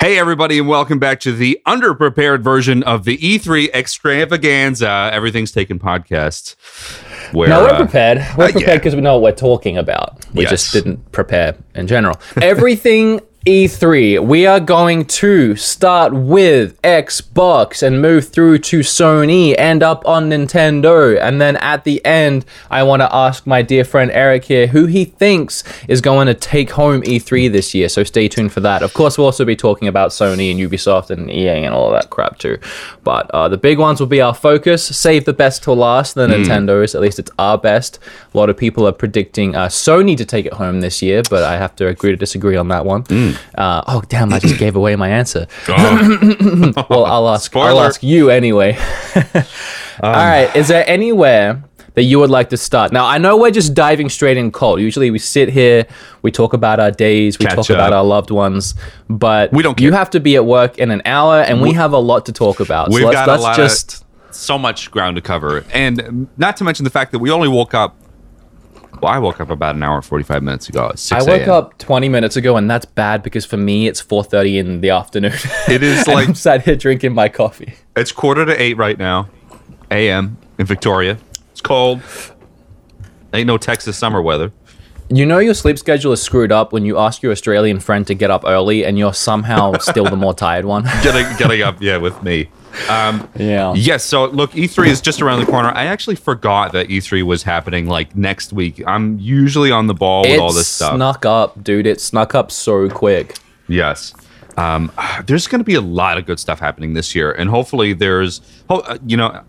Hey, everybody, and welcome back to the underprepared version of the E3 extravaganza. Everything's taken podcast. Where, no, we're uh, prepared. We're uh, prepared because yeah. we know what we're talking about. We yes. just didn't prepare in general. Everything E3, we are going to start with Xbox and move through to Sony, end up on Nintendo, and then at the end, I want to ask my dear friend Eric here who he thinks is going to take home E3 this year. So stay tuned for that. Of course, we'll also be talking about Sony and Ubisoft and EA and all that crap too. But uh, the big ones will be our focus. Save the best till last. The mm. Nintendo's, at least it's our best. A lot of people are predicting uh, Sony to take it home this year, but I have to agree to disagree on that one. Mm. Uh, oh damn! I just gave away my answer. Oh. well, I'll ask. Spoiler. I'll ask you anyway. um. All right. Is there anywhere that you would like to start? Now, I know we're just diving straight in cold. Usually, we sit here, we talk about our days, we Catch talk up. about our loved ones, but we don't. Care. You have to be at work in an hour, and we, we have a lot to talk about. We've so let's, got let's a lot just. Of, so much ground to cover, and not to mention the fact that we only woke up well, I woke up about an hour and 45 minutes ago. I woke up 20 minutes ago, and that's bad because for me, it's 4.30 in the afternoon. It is like... I'm sat here drinking my coffee. It's quarter to 8 right now, a.m. in Victoria. It's cold. Ain't no Texas summer weather. You know your sleep schedule is screwed up when you ask your Australian friend to get up early and you're somehow still the more tired one. getting, getting up, yeah, with me. Um, yeah. Yes. So look, E3 is just around the corner. I actually forgot that E3 was happening like next week. I'm usually on the ball with it all this stuff. Snuck up, dude. It snuck up so quick. Yes. Um, there's going to be a lot of good stuff happening this year, and hopefully there's, uh, you know,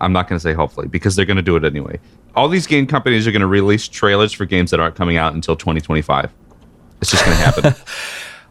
I'm not going to say hopefully because they're going to do it anyway. All these game companies are going to release trailers for games that aren't coming out until 2025. It's just going to happen.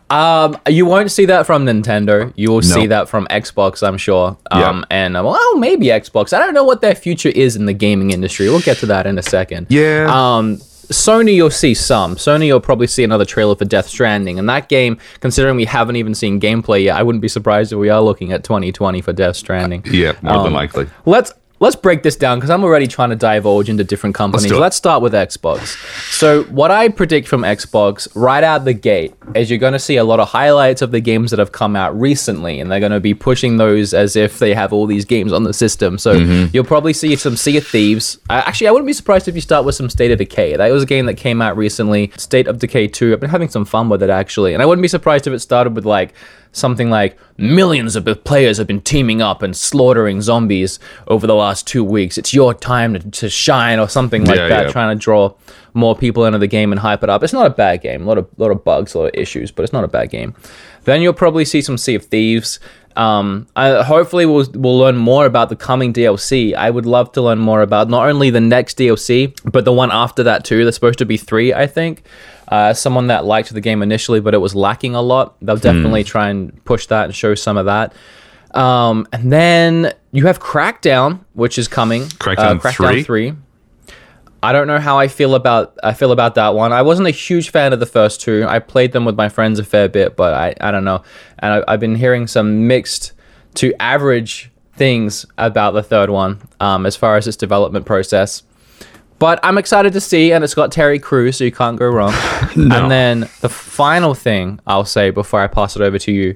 Um, you won't see that from Nintendo. You will see that from Xbox, I'm sure. Um, yeah. and uh, well, maybe Xbox. I don't know what their future is in the gaming industry. We'll get to that in a second. Yeah. Um, Sony, you'll see some. Sony, you'll probably see another trailer for Death Stranding. And that game, considering we haven't even seen gameplay yet, I wouldn't be surprised if we are looking at 2020 for Death Stranding. Yeah, more um, than likely. Let's let's break this down because I'm already trying to divulge into different companies. Let's, let's, start with Xbox. So, what I predict from Xbox right out the gate is you're going to see a lot of highlights of the games that have come out recently, and they're going to be pushing those as if they have all these games on the system. So, mm-hmm. you'll probably see some Sea of Thieves. Uh, actually, I wouldn't be surprised if you start with some State of Decay. That was a game that came out recently, State of Decay 2. I've been having some fun with it actually, and I wouldn't be surprised if it started with like something like millions of players have been teaming up and slaughtering zombies over the last two weeks. It's your time to, to shine or something like yeah, that, yeah. trying to draw more people into the game and hype it up. It's not a bad game. A lot of lot of bugs, a lot of issues, but it's not a bad game. Then you'll probably see some Sea of Thieves. Um, I, hopefully we'll we'll learn more about the coming DLC. I would love to learn more about not only the next DLC, but the one after that too. There's supposed to be three, I think. Uh, someone that liked the game initially, but it was lacking a lot. They'll definitely mm. try and push that and show some of that. Um, and then you have Crackdown, which is coming. Crackdown, uh, Crackdown 3. 3. I don't know how I feel about I feel about that one. I wasn't a huge fan of the first two. I played them with my friends a fair bit, but I, I don't know. And I, have been hearing some mixed to average things about the third one um, as far as its development process. But I'm excited to see, and it's got Terry Crews, so you can't go wrong. no. And then the final thing I'll say before I pass it over to you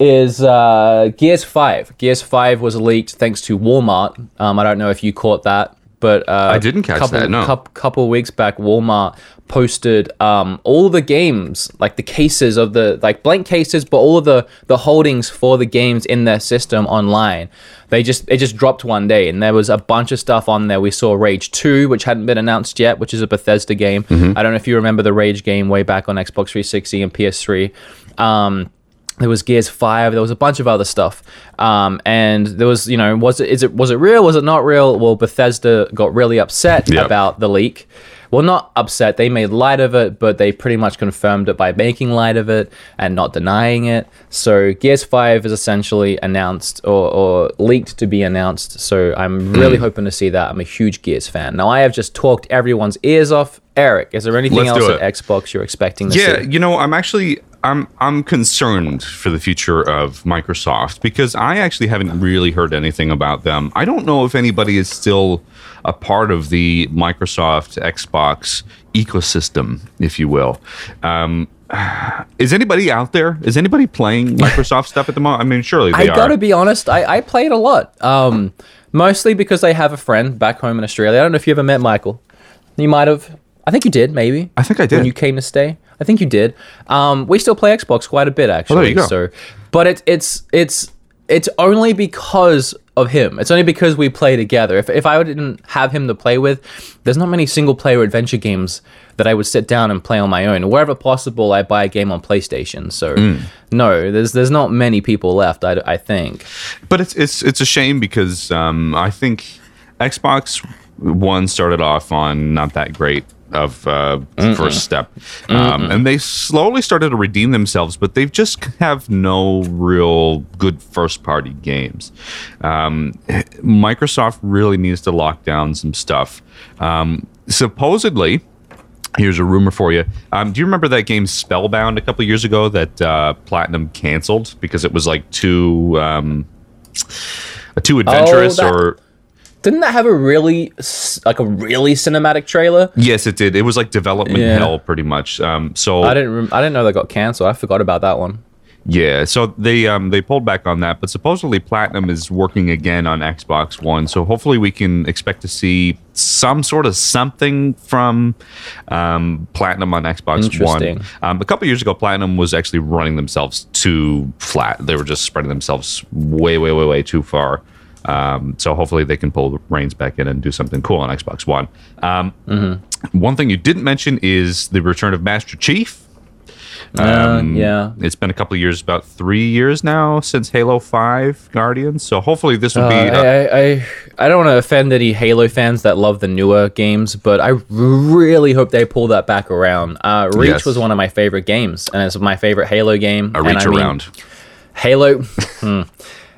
is uh, Gears 5. Gears 5 was leaked thanks to Walmart. Um, I don't know if you caught that, but uh, I didn't catch couple, that. No, couple, couple weeks back, Walmart posted um, all the games, like the cases of the like blank cases, but all of the the holdings for the games in their system online. They just it just dropped one day, and there was a bunch of stuff on there. We saw Rage Two, which hadn't been announced yet, which is a Bethesda game. Mm-hmm. I don't know if you remember the Rage game way back on Xbox 360 and PS3. Um, there was Gears Five. There was a bunch of other stuff, um, and there was you know was it is it was it real? Was it not real? Well, Bethesda got really upset yep. about the leak. Well, not upset. They made light of it, but they pretty much confirmed it by making light of it and not denying it. So Gears Five is essentially announced or, or leaked to be announced. So I'm really mm. hoping to see that. I'm a huge Gears fan. Now I have just talked everyone's ears off. Eric, is there anything Let's else at Xbox you're expecting to yeah, see? Yeah, you know, I'm actually I'm I'm concerned for the future of Microsoft because I actually haven't really heard anything about them. I don't know if anybody is still a part of the Microsoft Xbox ecosystem, if you will. Um, is anybody out there? Is anybody playing Microsoft stuff at the moment? I mean, surely they I are. gotta be honest. I, I played a lot. Um, mostly because I have a friend back home in Australia. I don't know if you ever met Michael. You might have. I think you did. Maybe. I think I did. when you came to stay. I think you did. Um, we still play Xbox quite a bit actually. you go. So, but it's it's it's it's only because of him. It's only because we play together. If if I didn't have him to play with, there's not many single player adventure games that I would sit down and play on my own. Wherever possible, I buy a game on PlayStation. So Mm. no, there's there's not many people left. I, I think. But it's it's it's a shame because um, I think Xbox One started off on not that great of uh, first step, um, and they slowly started to redeem themselves. But they just have no real good first party games. Um, Microsoft really needs to lock down some stuff. Um, supposedly. Here's a rumor for you. Um, do you remember that game Scalebound a couple years ago that uh, Platinum canceled because it was like too um, too adventurous that- or Didn't that have a really like a really cinematic trailer? yes it did it was like development Yeah. hell pretty much um, so I didn't. Rem- I didn't know that got canceled. I forgot about that one. yeah so they um, they pulled back on that but supposedly platinum is working again on xbox one so hopefully we can expect to see some sort of something from um, platinum on xbox one um, a couple years ago platinum was actually running themselves too flat they were just spreading themselves way way way way too far um, so hopefully they can pull the reins back in and do something cool on Xbox One. Um, One thing you didn't mention is the return of Master Chief. Uh, Um, yeah. It's been a couple of years, about three years now since Halo Five Guardians. So hopefully this will Uh, be. I, I, I, I don't want to offend any Halo fans that love the newer games, but I really hope they pull that back around. Uh, Reach Yes. was one of my favorite games, and it's my favorite Halo game. a and reach I mean, around. Halo. hmm.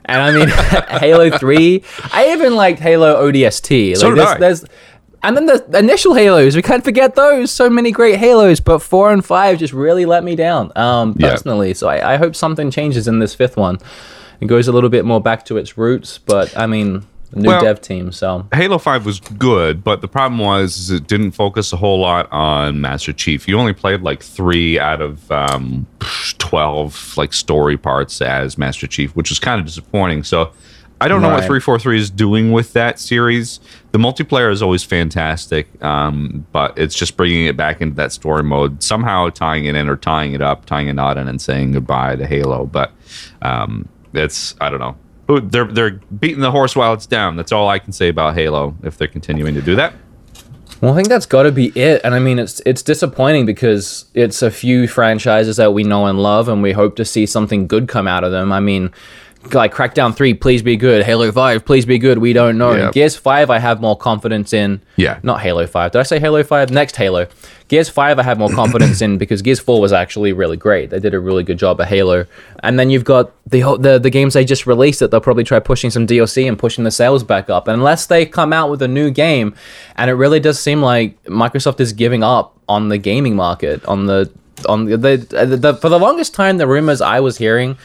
And I mean, Halo 3. I even liked Halo ODST. Like, So did there's, I. there's, and then the initial Halos, we can't forget those. So many great Halos, but 4 and 5 just really let me down, um, Yeah. personally. So I, I hope something changes in this fifth one. It goes a little bit more back to its roots, but I mean, new Well- dev team, so. Halo 5 was good, but the problem was is it didn't focus a whole lot on Master Chief. You only played like three out of um, 12 like story parts as Master Chief, which was kind of disappointing. So I don't know what 343 is doing with that series. The multiplayer is always fantastic, um, but it's just bringing it back into that story mode, somehow tying it in or tying it up, tying a knot in and saying goodbye to Halo. But um, it's, I don't know. They're they're beating the horse while it's down. That's all I can say about Halo. If they're continuing to do that, Well, I think that's got to be it, and I mean it's it's disappointing because it's a few franchises that we know and love, and we hope to see something good come out of them. I mean, like Crackdown Three, please be good. Halo Five, please be good. We don't know. Yeah. Gears Five, I have more confidence in. Yeah. Not Halo Five. Did I say Halo Five? Next Halo. Gears Five, I have more confidence in because Gears Four was actually really great. They did a really good job at Halo, and then you've got the the the games they just released that they'll probably try pushing some DLC and pushing the sales back up. And unless they come out with a new game, and it really does seem like Microsoft is giving up on the gaming market on the on the, the, the for the longest time the rumors I was hearing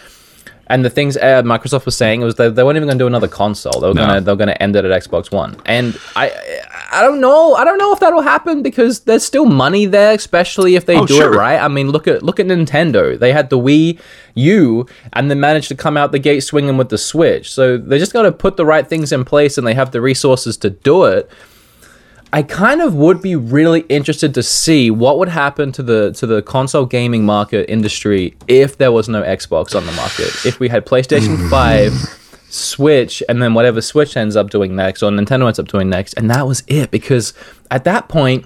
and the things uh, Microsoft was saying was that they weren't even going to do another console. They were No. gonna they're gonna end it at Xbox One. And I I don't know. I don't know if that'll happen because there's still money there, especially if they Oh, do sure. it right. I mean, look at look at Nintendo. They had the Wii U and then managed to come out the gate swinging with the Switch. So they just got to put the right things in place and they have the resources to do it. I kind of would be really interested to see what would happen to the to the console gaming market industry if there was no Xbox on the market. If we had PlayStation 5, Switch, and then whatever Switch ends up doing next or Nintendo ends up doing next, and that was it because at that point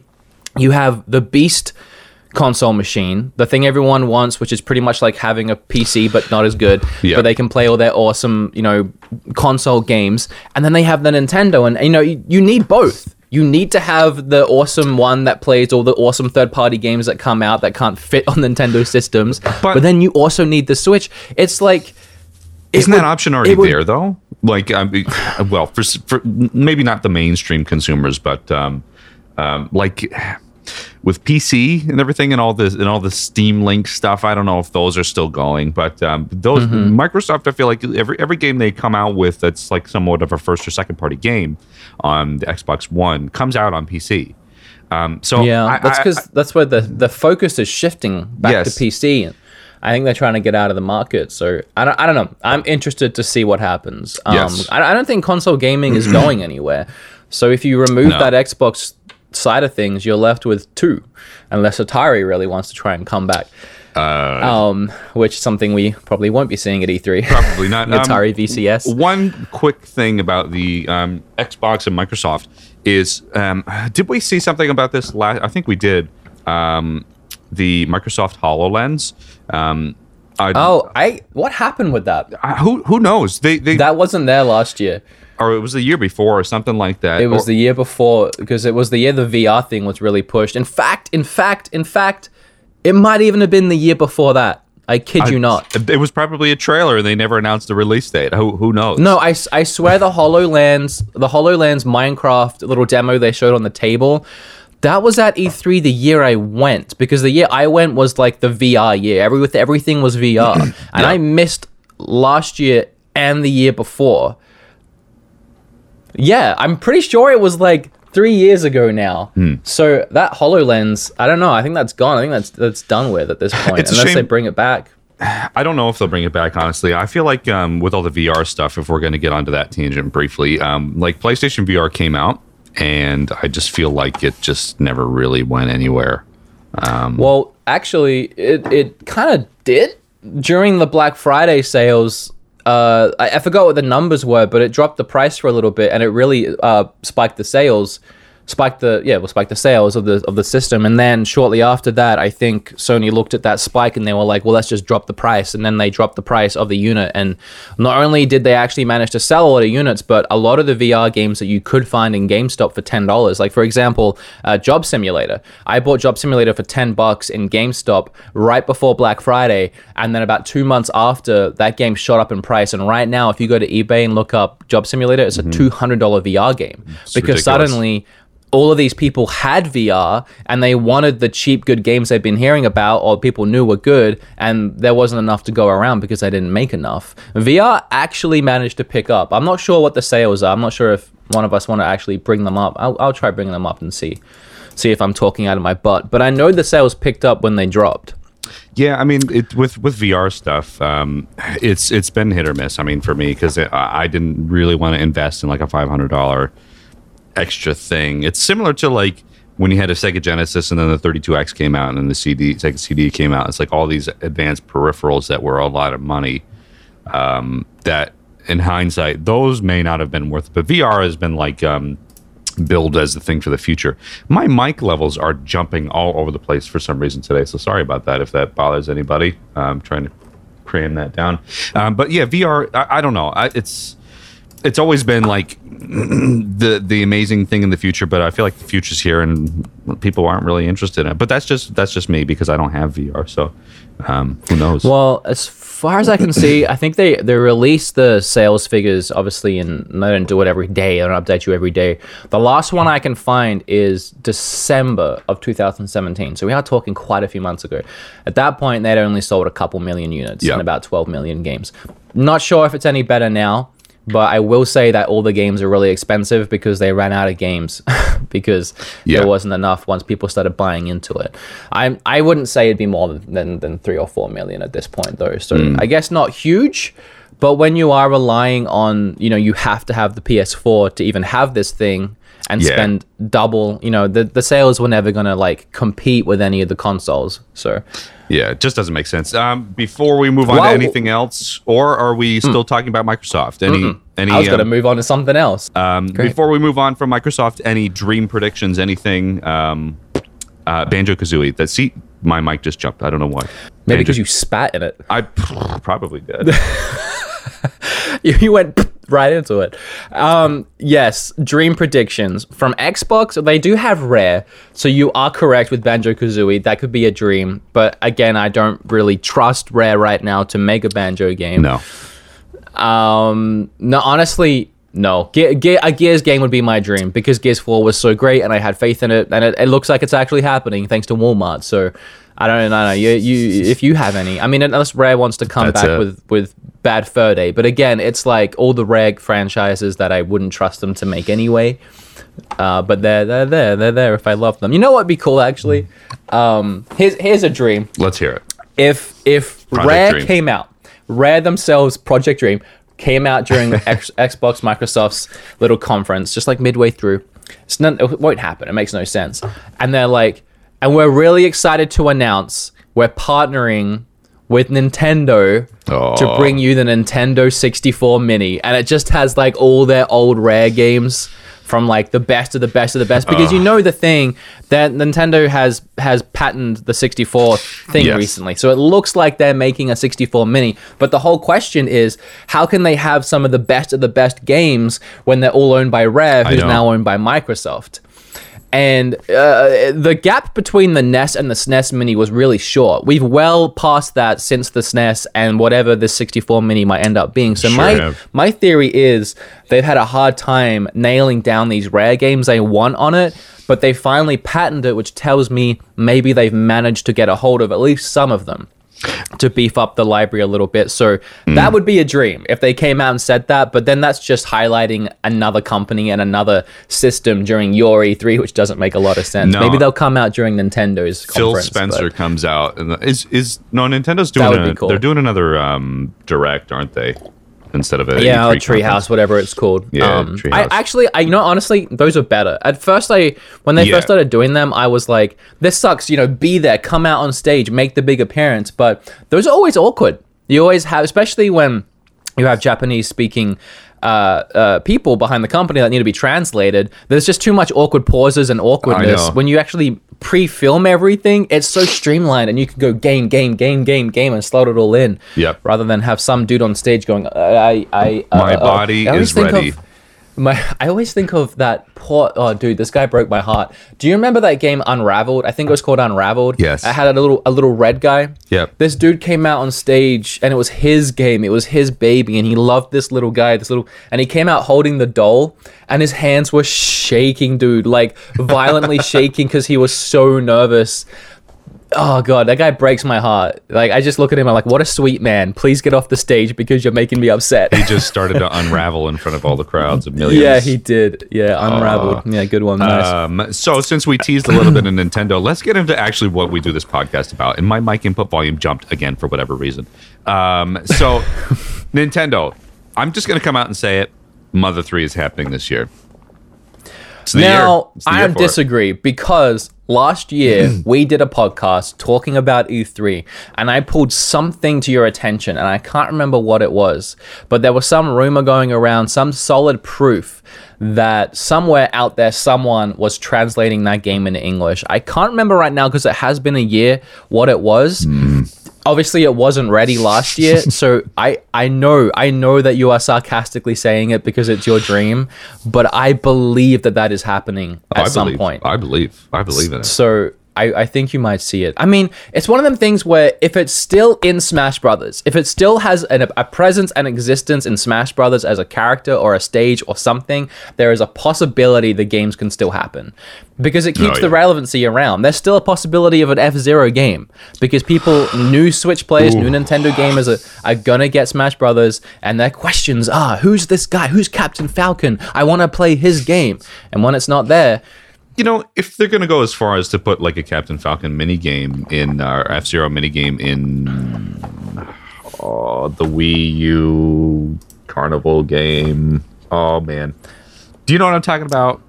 you have the beast console machine, the thing everyone wants, which is pretty much like having a PC but not as good, Yeah. but they can play all their awesome, you know, console games. And then they have the Nintendo, and you know, you, you need both. You need to have the awesome one that plays all the awesome third-party games that come out that can't fit on Nintendo systems, but, then you also need the Switch. It's like isn't would- that option already would- there though? Like, I mean, well, for, for maybe not the mainstream consumers, but um, um, like with PC and everything and all this and all the Steam Link stuff. I don't know if those are still going, but um, those Mm-hmm. Microsoft, I feel like every every game they come out with that's like somewhat of a first or second party game on the Xbox One comes out on PC. Um, so yeah, I- that's because that's where the the focus is shifting back Yes. to PC. I think they're trying to get out of the market. So I don't, I don't know. I'm interested to see what happens. Um, Yes. I, I don't think console gaming is going anywhere. So if you remove No. that Xbox side of things, you're left with two, unless Atari really wants to try and come back. Uh, um, which is something we probably won't be seeing at E3. Probably not. Um, Atari VCS. One quick thing about the um, Xbox and Microsoft is, um, did we see something about this last? I think we did. The Microsoft Hololens. Um, I, Oh, I what happened with that? I- who who knows? They they That wasn't there last year. or it was the year before or something like that. It was Or- the year before because it was the year the VR thing was really pushed. In fact, in fact, in fact, it might even have been the year before that. I kid you not. It was probably a trailer, and they never announced the release date. Who who knows? No, I, I swear the HoloLens, the HoloLens Minecraft little demo they showed on the table, that was at E3 the year I went because the year I went was like the VR year. Every with everything was VR, and I missed last year and the year before. Yeah, I'm pretty sure it was like three years ago now. Hmm. So that Hololens, I don't know. I think that's gone. I think that's that's done with at this point, It's unless they bring it back. I don't know if they'll bring it back. Honestly, I feel like um, with all the VR stuff, if we're going to get onto that tangent briefly, um, like PlayStation VR came out, and I just feel like it just never really went anywhere. Well, actually, it, it kind of did during the Black Friday sales. Uh, I, I forgot what the numbers were, but it dropped the price for a little bit, and it really uh, spiked the sales, spiked the yeah, well, spiked the sales of the of the system. And then shortly after that, I think Sony looked at that spike and they were like, well, let's just drop the price. And then they dropped the price of the unit. And not only did they actually manage to sell a lot of units, but a lot of the VR games that you could find in GameStop for ten dollars, like for example, uh, Job Simulator. I bought Job Simulator for ten bucks in GameStop right before Black Friday, and then about two months after, that game shot up in price. And right now, if you go to eBay and look up Job Simulator, it's a two hundred dollar VR game because ridiculous. suddenly all of these people had VR and they wanted the cheap good games they've been hearing about or people knew were good and there wasn't enough to go around because they didn't make enough. VR actually managed to pick up. I'm not sure what the sales are. I'm not sure if one of us want to actually bring them up. I'll, I'll try bringing them up and see see if I'm talking out of my butt. But I know the sales picked up when they dropped. Yeah, I mean, it, with with VR stuff, um, it's it's been hit or miss. I mean, for me, because I, didn't really want to invest in like a five hundred dollar extra thing. It's similar to like when you had a Sega Genesis and then the 32X came out and then the CD Sega CD came out. It's like all these advanced peripherals that were a lot of money. Um, that in hindsight, those may not have been worth. it. But VR has been like um, billed as the thing for the future. My mic levels are jumping all over the place for some reason today. So sorry about that if that bothers anybody. I'm trying to cram that down. Um, but yeah, VR. I, I don't know. I, it's it's always been like the the amazing thing in the future, but I feel like the future's here and people aren't really interested in it. But that's just that's just me because I don't have VR. So um, who knows? Well, as far as I can see, I think they, they release the sales figures, obviously, and they don't do it every day. They don't update you every day. The last one I can find is December of 2017. So we are talking quite a few months ago. At that point, they'd only sold a couple million units Yeah. and about 12 million games. Not sure if it's any better now, but I will say that all the games are really expensive because they ran out of games because Yeah. there wasn't enough once people started buying into it. I I wouldn't say it'd be more than than three or four million at this point though. So Hmm. I guess not huge, but when you are relying on you know you have to have the PS4 to even have this thing and Yeah. spend double, you know the the sales were never gonna like compete with any of the consoles. So Yeah, it just doesn't make sense. Um, before we move on Well- to anything else, or are we still talking about Microsoft? Any any? I was gonna um, move on to something else. um, before we move on from Microsoft, any dream predictions? Anything? Um, uh, Banjo Kazooie. That see, my mic just jumped. I don't know why. Maybe because you spat in it. I probably did. you went right into it. Um, yes, dream predictions from Xbox. They do have rare, so you are correct with Banjo Kazooie. That could be a dream, but again, I don't really trust Rare right now to make a Banjo game. no. Um, no, honestly, no. Ge- Ge- a Gears game would be my dream because Gears Four was so great, and I had faith in it, and it, it looks like it's actually happening thanks to Walmart. So. I don't know. You, you, if you have any, I mean, unless Rare wants to come That's back it. with with Bad Fur Day, but again, it's like all the Rare franchises that I wouldn't trust them to make anyway. Uh, but they're they're there. They're there if I love them. You know what'd be cool actually? Um, here's here's a dream. Let's hear it. If if Project Rare Dream. came out, Rare themselves, Project Dream came out during X, Xbox Microsoft's little conference, just like midway through. It's none, it won't happen. It makes no sense. And they're like, and we're really excited to announce we're partnering with Nintendo to Oh. bring you the Nintendo 64 Mini, and it just has like all their old Rare games from like the best of the best of the best. Because you know the thing that Nintendo has has patented the 64 thing Yes. recently, so it looks like they're making a 64 Mini. But the whole question is, how can they have some of the best of the best games when they're all owned by Rare, who's now owned by Microsoft? And uh, the gap between the NES and the SNES Mini was really short. We've well past that since the SNES and whatever the 64 Mini might end up being. So Sure my have. my theory is they've had a hard time nailing down these rare games they want on it, but they finally patented it, which tells me maybe they've managed to get a hold of at least some of them to beef up the library a little bit. So Hmm. that would be a dream if they came out and said that. But then that's just highlighting another company and another system during your E3, which doesn't make a lot of sense. No. Maybe they'll come out during Nintendo's Phil conference, Spencer comes out and is is no Nintendo's That doing a, cool. they're doing another um direct, aren't they? Instead of a Yeah, or Treehouse, whatever it's called. Yeah, um, I actually, I you know, honestly, those are better. At first, I when they Yeah. first started doing them, I was like, "This sucks." You know, be there, come out on stage, make the big appearance. But those are always awkward. You always have, especially when you have Japanese speaking. Uh, uh, people behind the company that need to be translated. There's just too much awkward pauses and awkwardness when you actually pre-film everything. It's so streamlined, and you can go game, game, game, game, game, and slot it all in. Yep. Rather than have some dude on stage going, I, I, uh, My uh, body I is ready. Of, my, I always think of that poor. Oh, dude, this guy broke my heart. Do you remember that game Unraveled? I think it was called Unraveled. Yes. I had a little a little red guy. Yep. This dude came out on stage, and it was his game. It was his baby, and he loved this little guy. This little, and he came out holding the doll, and his hands were shaking, dude, like violently shaking because he was so nervous. Oh god, that guy breaks my heart. Like I just look at him, I'm like, what a sweet man. Please get off the stage because you're making me upset. He just started to unravel in front of all the crowds of millions. Yeah, he did. Yeah, unraveled. yeah, good one. Nice. Um, so since we teased a little bit of Nintendo, let's get into actually what we do this podcast about. And my mic input volume jumped again for whatever reason. Um, so Nintendo, I'm just going to come out and say it. Mother 3 is happening this year. It's the now, year. It's the year I for it. disagree because last year we did a podcast talking about E3 and I pulled something to your attention and I can't remember what it was, but there was some rumor going around, some solid proof that somewhere out there someone was translating that game into English. I can't remember right now because it has been a year what it was. Hmm. Obviously it wasn't ready last year so i i know i know that you are sarcastically saying it because it's your dream but i believe that that is happening oh, at Oh, I some believe, point I believe. I believe in it. so I, I think you might see it. I mean, it's one of them things where if it's still in Smash Brothers, if it still has an, a presence and existence in Smash Brothers as a character or a stage or something, there is a possibility the games can still happen because it oh, keeps Oh, the relevancy around. There's still a possibility of an F Zero game because people, new Switch players, new Nintendo gamers are, are gonna get Smash Brothers, and their questions are, "Who's this guy? Who's Captain Falcon? I want to play his game." And when it's not there, you know, if they're going to go as far as to put like a Captain Falcon mini game in uh, our F Zero mini game in oh, the Wii U Carnival game, oh man, do you know what I'm talking about?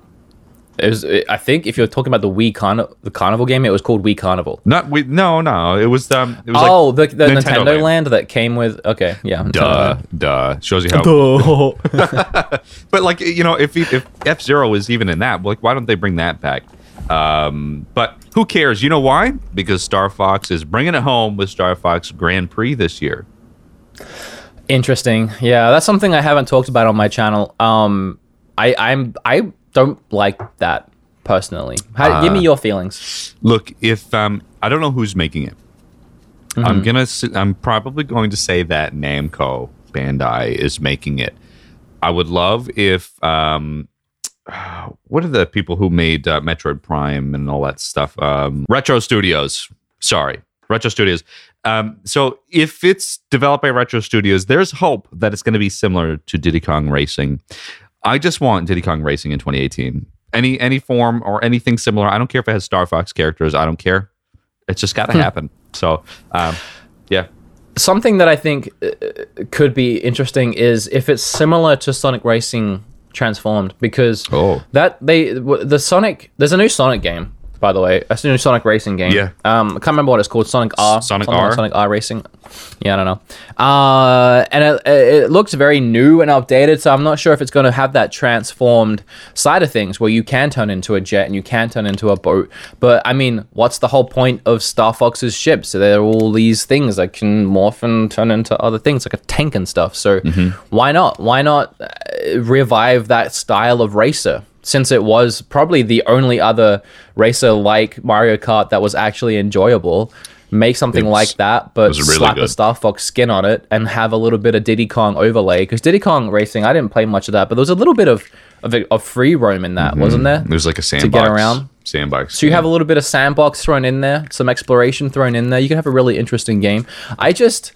It was. I think if you're talking about the Wii Carni- the Carnival game, it was called Wii Carnival. Not we. No, no. It was um. It was oh, like the, the Nintendo, Land. Land. that came with. Okay, yeah. Duh, duh. Shows you how. Duh. But like you know, if if F Zero is even in that, like why don't they bring that back? Um, but who cares? You know why? Because Star Fox is bringing it home with Star Fox Grand Prix this year. Interesting. Yeah, that's something I haven't talked about on my channel. Um, I I'm I don't like that personally. How, give me your feelings. Look, if um, I don't know who's making it, I'm gonna. I'm probably going to say that Namco Bandai is making it. I would love if um, what are the people who made uh, Metroid Prime and all that stuff? Um, Retro Studios. Sorry, Retro Studios. Um, so if it's developed by Retro Studios, there's hope that it's going to be similar to Diddy Kong Racing. I just want Diddy Kong Racing in 2018. any any form or anything similar. I don't care if it has Star Fox characters. I don't care. It's just got to happen. So, um, yeah. Something that I think uh, could be interesting is if it's similar to Sonic Racing Transformed, because Oh. that they w- the Sonic there's a new Sonic game by the way, a new Sonic Racing game. Yeah. Um, I can't remember what it's called. Sonic R. Sonic something like R? Sonic R Racing. Yeah, I don't know. Uh, and it, it looks very new and updated, so I'm not sure if it's going to have that transformed side of things where you can turn into a jet and you can turn into a boat. But I mean, what's the whole point of Star Fox's ships? So there are all these things that can morph and turn into other things, like a tank and stuff. So why not? Why not uh, revive that style of racer? Since it was probably the only other racer like Mario Kart that was actually enjoyable, make something was- like that, but really slap good. Star Fox skin on it and have a little bit of Diddy Kong overlay. Because Diddy Kong Racing, I didn't play much of that, but there was a little bit of of, of free roam in that, wasn't mm-hmm. there? There's like a sandbox. to get around. Sandbox. So you have a little bit of sandbox thrown in there, some exploration thrown in there. You can have a really interesting game. I just,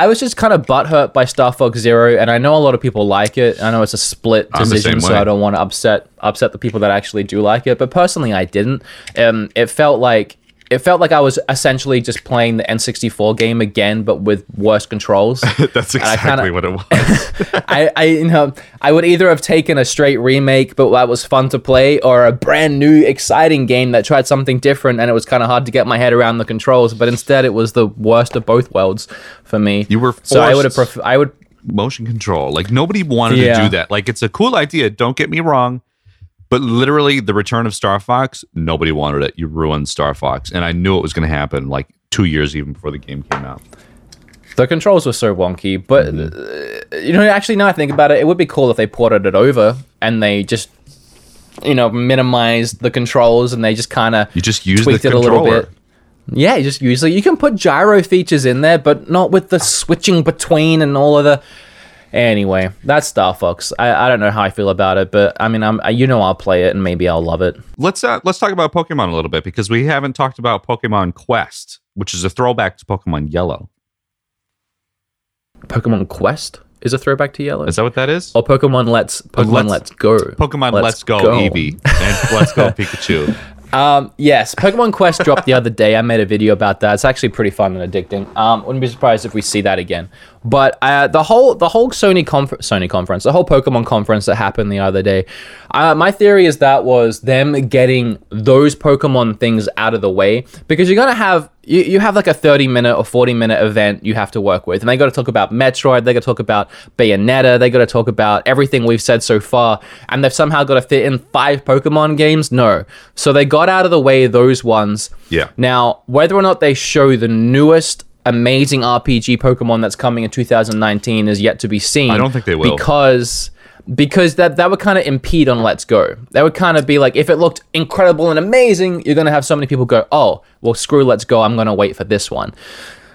I was just kind of butthurt by Star Fox Zero, and I know a lot of people like it. I know it's a split decision, so. I don't want to upset upset the people that actually do like it. But personally, I didn't. Um, it felt like it felt like I was essentially just playing the N64 game again, but with worse controls. That's exactly kinda- what it was. I, I, you know, I would either have taken a straight remake, but that was fun to play, or a brand new, exciting game that tried something different, and it was kind of hard to get my head around the controls. But instead, it was the worst of both worlds for me. You were so I would have. forced- Pref- I would. motion control. Like nobody wanted to do that. Like it's a cool idea. Don't get me wrong. But literally, the return of Star Fox, nobody wanted it. You ruined Star Fox, and I knew it was going to happen. Like two years even before the game came out. The controls were so wonky, but uh, you know, actually, now I think about it, it would be cool if they ported it over and they just, you know, minimized the controls and they just kind of You just use tweaked the it a little bit. Yeah, you just usually you can put gyro features in there, but not with the switching between and all of the. Anyway, that's Star Fox. I, I don't know how I feel about it, but I mean, I'm you know I'll play it and maybe I'll love it. Let's uh, let's talk about Pokemon a little bit because we haven't talked about Pokemon Quest, which is a throwback to Pokemon Yellow. Pokemon Quest is a throwback to Yellow. Is that what that is? or Pokemon Let's Pokemon Let's- Let's, Go. Pokemon Let's, Go, Eevee and Let's Go Pikachu. Um, yes, Pokemon Quest dropped the other day. I made a video about that. It's actually pretty fun and addicting. Um, wouldn't be surprised if we see that again. But uh, the whole the whole Sony confer- Sony conference, the whole Pokemon conference that happened the other day. Uh, my theory is that was them getting those Pokemon things out of the way because you're gonna have you, you have like a 30 minute or 40 minute event you have to work with, and they got to talk about Metroid, they got to talk about Bayonetta, they got to talk about everything we've said so far, and they've somehow got to fit in five Pokemon games. No, so they got out of the way those ones. Yeah. Now, whether or not they show the newest amazing RPG Pokemon that's coming in 2019 is yet to be seen. I don't think they will. because because that that would kind of impede on Let's Go. That would kind of be like if it looked incredible and amazing, you're gonna have so many people go, oh, well, screw Let's Go. I'm gonna wait for this one.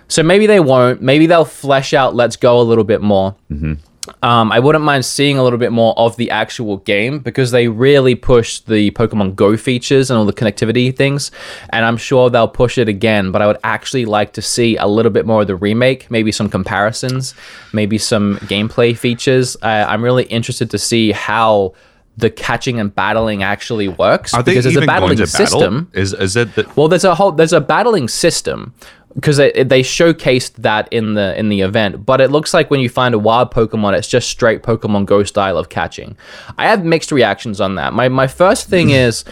So maybe they won't. Maybe they'll flesh out Let's Go a little bit more. Mm-hmm. Um, I wouldn't mind seeing a little bit more of the actual game because they really push the Pokemon Go features and all the connectivity things, and I'm sure they'll push it again. But I would actually like to see a little bit more of the remake, maybe some comparisons, maybe some gameplay features. I, I'm really interested to see how the catching and battling actually works Are because there's a battling going to battle? system. Is is it that Well, there's a whole there's a battling system because they, they showcased that in the in the event. But it looks like when you find a wild Pokemon, it's just straight Pokemon Go style of catching. I have mixed reactions on that. My my first thing mm. is.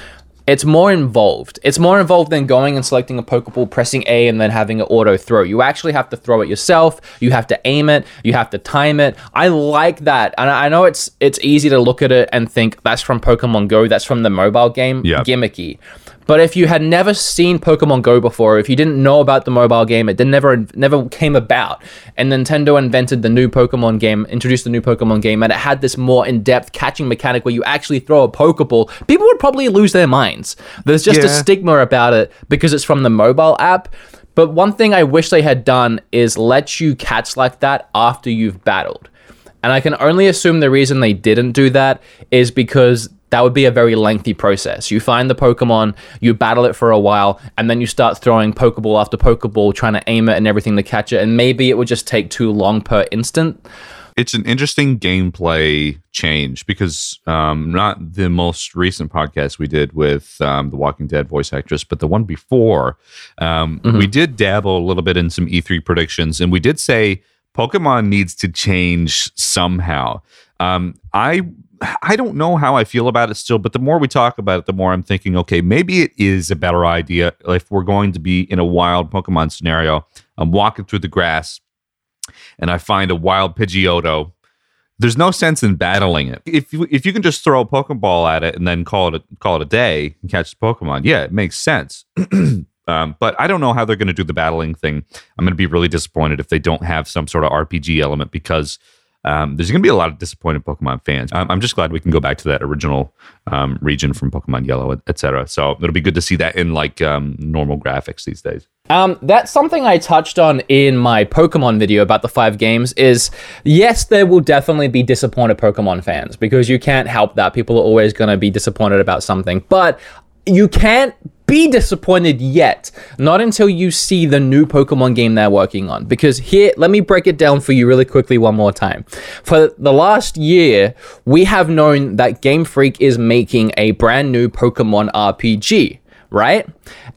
It's more involved. It's more involved than going and selecting a Pokeball, pressing A, and then having it auto throw. You actually have to throw it yourself. You have to aim it. You have to time it. I like that, and I I know it's it's easy to look at it and think that's from Pokemon Go. That's from the mobile game. Yeah. Gimmicky. But if you had never seen Pokemon Go before, if you didn't know about the mobile game, it did never never came about, and Nintendo invented the new Pokemon game, introduced the new Pokemon game, and it had this more in-depth catching mechanic where you actually throw a Pokeball, people would probably lose their minds. There's just a stigma about it because it's from the mobile app. But one thing I wish they had done is let you catch like that after you've battled. And I can only assume the reason they didn't do that is because that would be a very lengthy process. You find the Pokemon, you battle it for a while, and then you start throwing Pokeball after Pokeball, trying to aim it and everything to catch it. And maybe it would just take too long per instant. It's an interesting gameplay change because um, not the most recent podcast we did with um, the Walking Dead voice actress, but the one before, um, mm-hmm. we did dabble a little bit in some E3 predictions, and we did say Pokemon needs to change somehow. Um, I I don't know how I feel about it still, but the more we talk about it, the more I'm thinking, okay, maybe it is a better idea if we're going to be in a wild Pokemon scenario. I'm walking through the grass and I find a wild Pidgeotto. There's no sense in battling it. If you, if you can just throw a Pokeball at it and then call it a, call it a day and catch the Pokemon, yeah, it makes sense. Um, but I don't know how they're going to do the battling thing. I'm going to be really disappointed if they don't have some sort of RPG element because um, there's going to be a lot of disappointed Pokemon fans. Um, I'm just glad we can go back to that original um, region from Pokemon Yellow, etc. So it'll be good to see that in like um, normal graphics these days. Um, that's something I touched on in my Pokemon video about the five games. Is yes, there will definitely be disappointed Pokemon fans because you can't help that. People are always going to be disappointed about something, but you can't be disappointed yet. Not until you see the new Pokemon game they're working on. Because here, let me break it down for you really quickly one more time. For the last year, we have known that Game Freak is making a brand new Pokemon RPG right?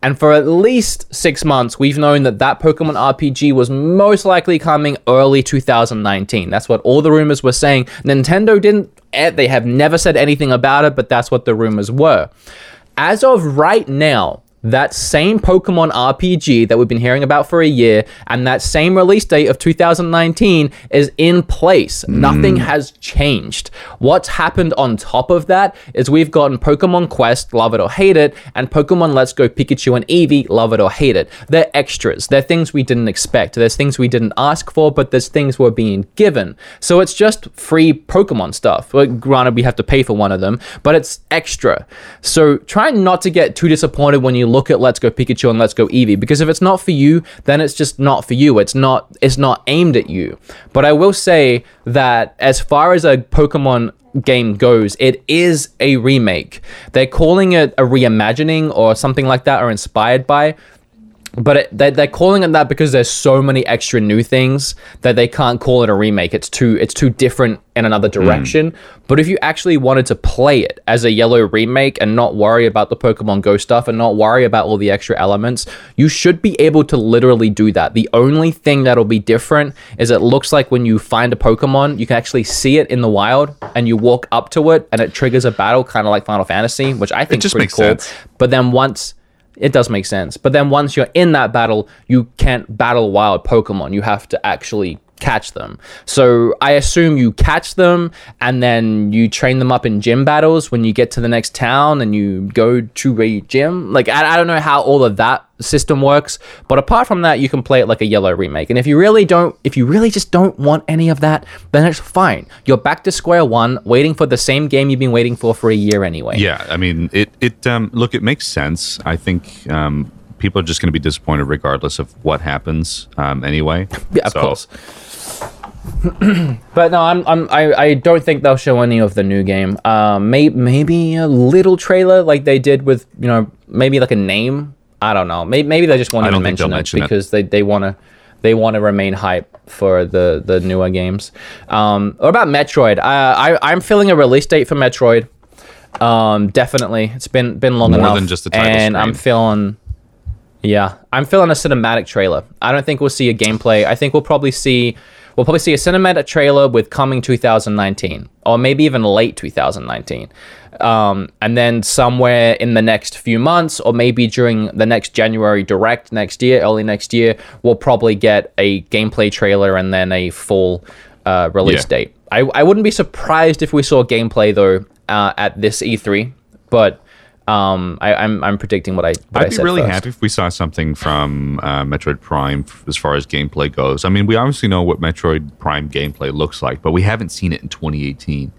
And for at least six months, we've known that that Pokemon RPG was most likely coming early 2019. That's what all the rumors were saying. Nintendo didn't, eh, they have never said anything about it, but that's what the rumors were as of right now, that same Pokemon RPG that we've been hearing about for a year and that same release date of 2019 is in place. Mm. Nothing has changed. What's happened on top of that is we've gotten Pokemon Quest, love it or hate it, and Pokemon Let's Go Pikachu and Eevee, love it or hate it. They're extras. They're things we didn't expect. There's things we didn't ask for, but there's things we're being given. So it's just free Pokemon stuff. Well, granted, we have to pay for one of them, but it's extra. So try not to get too disappointed when you look at Let's Go Pikachu and Let's Go Eevee because if it's not for you, then it's just not for you. It's not it's not aimed at you. But I will say that as far as a Pokemon game goes, it is a remake. They're calling it a reimagining or something like that or inspired by but it, they, they're calling it that because there's so many extra new things that they can't call it a remake it's too it's too different in another hmm. direction mm. but if you actually wanted to play it as a yellow remake and not worry about the pokemon go stuff and not worry about all the extra elements you should be able to literally do that the only thing that'll be different is it looks like when you find a pokemon you can actually see it in the wild and you walk up to it and it triggers a battle kind of like final fantasy which i think is pretty cool sense. but then once it does make sense. But then once you're in that battle, you can't battle wild Pokemon. You have to actually catch them. So I assume you catch them and then you train them up in gym battles when you get to the next town and you go to a gym. Like I, I don't know how all of that system works, but apart from that, you can play it like a yellow remake. And if you really don't, if you really just don't want any of that, then it's fine. You're back to square one, waiting for the same game you've been waiting for for a year anyway. Yeah, I mean, it it um, look, it makes sense. I think um, people are just going to be disappointed regardless of what happens um, anyway. Yeah, of so, course. but no, I'm, I'm I, I don't think they'll show any of the new game. Um, may, maybe a little trailer like they did with you know maybe like a name. I don't know. Maybe, maybe they just want to mention, it mention because it. they they want to they want to remain hype for the the newer games. Um, or about Metroid, I, I I'm feeling a release date for Metroid. Um, definitely, it's been been long More enough. than just a title and screen. I'm feeling. Yeah, I'm feeling a cinematic trailer. I don't think we'll see a gameplay. I think we'll probably see we'll probably see a cinematic trailer with coming 2019 or maybe even late 2019. Um, and then somewhere in the next few months, or maybe during the next January direct next year, early next year, we'll probably get a gameplay trailer and then a full uh, release yeah. date. I, I wouldn't be surprised if we saw gameplay though uh, at this E3, but um, I, am I'm, I'm predicting what I. What I'd I be really first. happy if we saw something from uh, Metroid Prime as far as gameplay goes. I mean, we obviously know what Metroid Prime gameplay looks like, but we haven't seen it in 2018.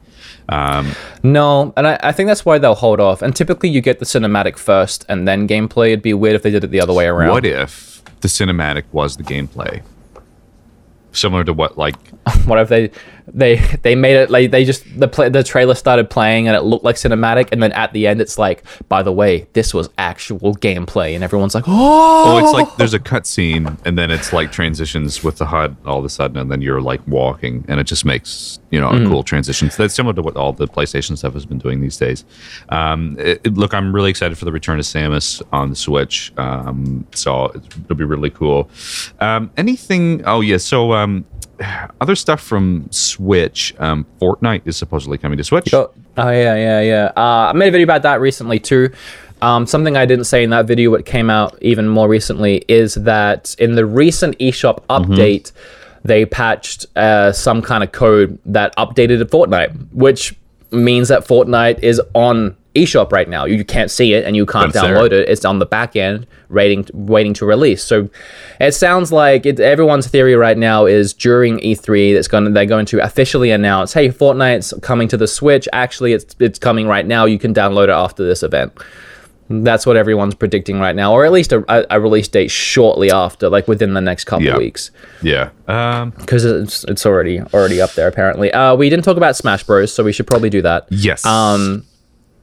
Um, no, and I, I think that's why they'll hold off. And typically, you get the cinematic first and then gameplay. It'd be weird if they did it the other way around. What if the cinematic was the gameplay? similar to what like what if they they they made it like they just the play, the trailer started playing and it looked like cinematic and then at the end it's like by the way this was actual gameplay and everyone's like oh, oh it's like there's a cutscene and then it's like transitions with the HUD all of a sudden and then you're like walking and it just makes you know a mm. cool transition. So that's similar to what all the PlayStation stuff has been doing these days. Um, it, it, look, I'm really excited for the return of Samus on the Switch. Um, so it'll be really cool. Um, anything? Oh yeah, so um, other stuff from Switch. Um, Fortnite is supposedly coming to Switch. Oh, oh yeah, yeah, yeah. Uh, I made a video about that recently too. Um, something I didn't say in that video, what came out even more recently, is that in the recent eShop mm-hmm. update, mm-hmm. they patched uh, some kind of code that updated Fortnite, which means that Fortnite is on eShop right now. You can't see it and you can't download there. it. It's on the back end, waiting waiting to release. So it sounds like it, everyone's theory right now is during E3 that's going they're going to officially announce, hey, Fortnite's coming to the Switch. Actually, it's it's coming right now. You can download it after this event. That's what everyone's predicting right now, or at least a, a release date shortly after, like within the next couple yeah. weeks. Yeah, because um, it's it's already already up there apparently. Uh, we didn't talk about Smash Bros, so we should probably do that. Yes. Um,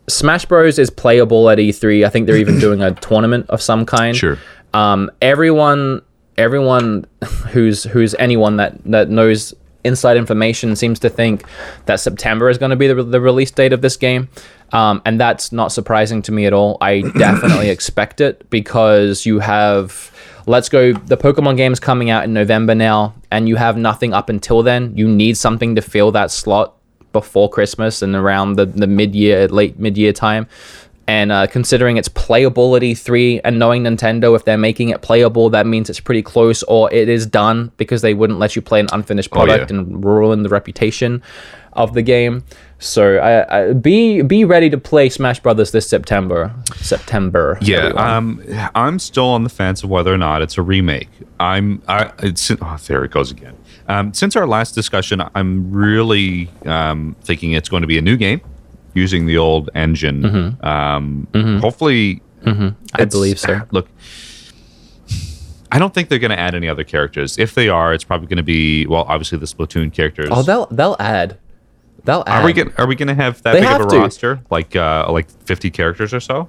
Smash Bros is playable at E3. I think they're even doing a tournament of some kind. Sure. Um, everyone, everyone who's who's anyone that that knows inside information seems to think that September is going to be the, the release date of this game. Um, and that's not surprising to me at all. I definitely expect it because you have, let's go, the Pokemon game's coming out in November now, and you have nothing up until then. You need something to fill that slot before Christmas and around the, the mid year, late mid year time. And uh, considering its playability three, and knowing Nintendo, if they're making it playable, that means it's pretty close or it is done because they wouldn't let you play an unfinished product oh, yeah. and ruin the reputation of the game. So I, I, be be ready to play Smash Brothers this September. September. Yeah, um, I'm still on the fence of whether or not it's a remake. I'm I it's oh, there it goes again. Um, since our last discussion, I'm really um, thinking it's going to be a new game using the old engine. Mm-hmm. Um, mm-hmm. Hopefully, mm-hmm. I believe so. Look, I don't think they're going to add any other characters. If they are, it's probably going to be well, obviously the Splatoon characters. Oh, they'll they'll add. They'll add. Are we going Are we going to have that they big have of a to. roster, like uh, like 50 characters or so?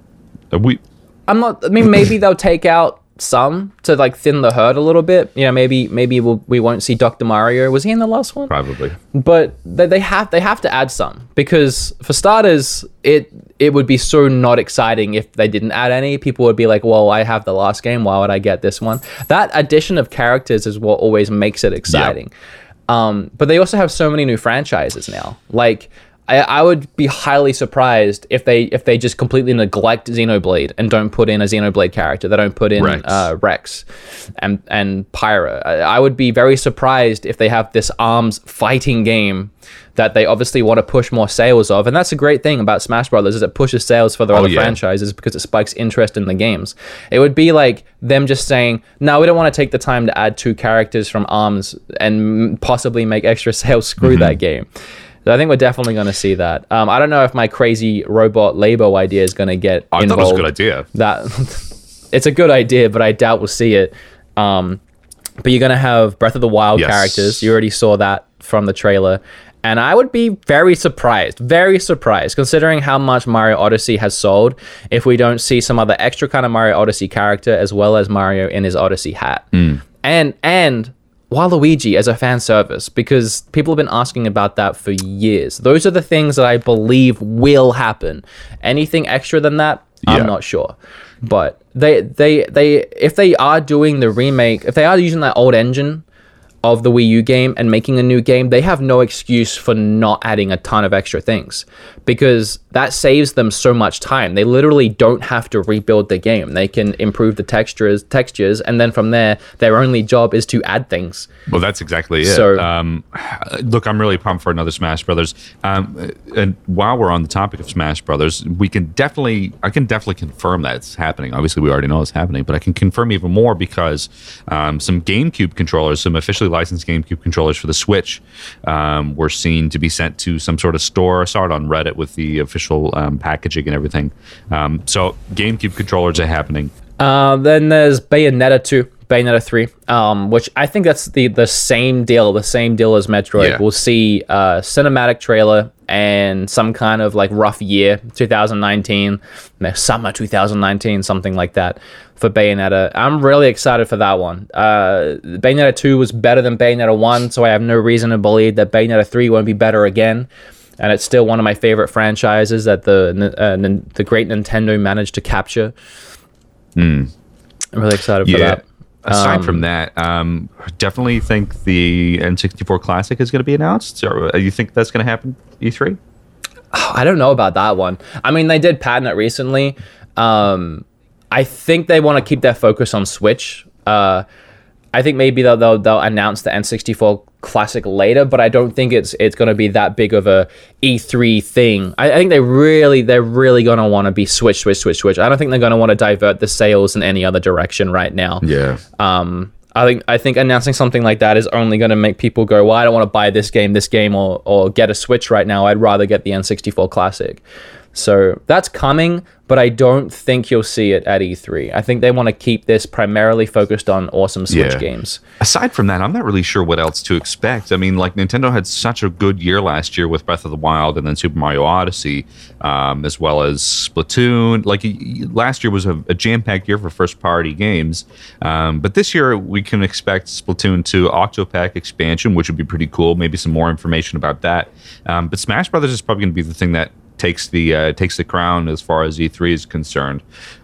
we. I'm not. I mean, maybe they'll take out some to like thin the herd a little bit. You know, maybe maybe we'll, we won't see Dr. Mario. Was he in the last one? Probably. But they, they have they have to add some because for starters, it it would be so not exciting if they didn't add any. People would be like, "Well, I have the last game. Why would I get this one?" That addition of characters is what always makes it exciting. Yep. Um, but they also have so many new franchises now. Like I, I would be highly surprised if they if they just completely neglect Xenoblade and don't put in a Xenoblade character. They don't put in Rex, uh, Rex and and Pyra. I, I, would be very surprised if they have this Arms fighting game that they obviously want to push more sales of. And that's a great thing about Smash Brothers is it pushes sales for their oh, other yeah. franchises because it spikes interest in the games. It would be like them just saying, "No, we don't want to take the time to add two characters from Arms and possibly make extra sales. Screw mm-hmm. that game." So I think we're definitely going to see that. Um, I don't know if my crazy robot Labo idea is going to get. I involved. thought it was a good idea. That it's a good idea, but I doubt we'll see it. Um, but you're going to have Breath of the Wild yes. characters. You already saw that from the trailer. And I would be very surprised, very surprised, considering how much Mario Odyssey has sold, if we don't see some other extra kind of Mario Odyssey character as well as Mario in his Odyssey hat. Mm. And and Waluigi as a fan service because people have been asking about that for years. Those are the things that I believe will happen. Anything extra than that, yeah. I'm not sure. But they they they if they are doing the remake, if they are using that old engine of the Wii U game and making a new game, they have no excuse for not adding a ton of extra things because that saves them so much time. They literally don't have to rebuild the game. They can improve the textures, textures, and then from there, their only job is to add things. Well, that's exactly it. So, um, look, I'm really pumped for another Smash Brothers. Um, and while we're on the topic of Smash Brothers, we can definitely, I can definitely confirm that it's happening. Obviously, we already know it's happening, but I can confirm even more because um, some GameCube controllers, some officially licensed GameCube controllers for the Switch um, were seen to be sent to some sort of store. I saw it on Reddit with the official um, packaging and everything. Um, so GameCube controllers are happening. Uh, then there's Bayonetta 2. Bayonetta 3, um, which I think that's the the same deal, the same deal as Metroid. Yeah. We'll see a cinematic trailer and some kind of like rough year, 2019, summer 2019, something like that for Bayonetta. I'm really excited for that one. Uh, Bayonetta 2 was better than Bayonetta 1, so I have no reason to believe that Bayonetta 3 won't be better again. And it's still one of my favorite franchises that the uh, the great Nintendo managed to capture. I'm really excited for that. Aside Um, from that, um, definitely think the N64 Classic is going to be announced. Or uh, you think that's going to happen E E3? I don't know about that one. I mean, they did patent it recently. Um, I think they want to keep their focus on Switch. Uh, I think maybe they'll, they'll they'll announce the N64 Classic later, but I don't think it's it's going to be that big of a E3 thing. I, I think they really they're really going to want to be Switch, Switch, Switch, Switch. I don't think they're going to want to divert the sales in any other direction right now. Yeah. Um, I think I think announcing something like that is only going to make people go, "Well, I don't want to buy this game, this game, or or get a Switch right now. I'd rather get the N64 Classic." So that's coming, but I don't think you'll see it at E3. I think they want to keep this primarily focused on awesome Switch Yeah. games. Aside from that, I'm not really sure what else to expect. I mean, like Nintendo had such a good year last year with Breath of the Wild and then Super Mario Odyssey, um, as well as Splatoon. Like last year was a, a jam-packed year for first-party games, um, but this year we can expect Splatoon 2 Octopack expansion, which would be pretty cool. Maybe some more information about that. Um, but Smash Brothers is probably going to be the thing that takes the uh, takes the crown as far as E3 is concerned.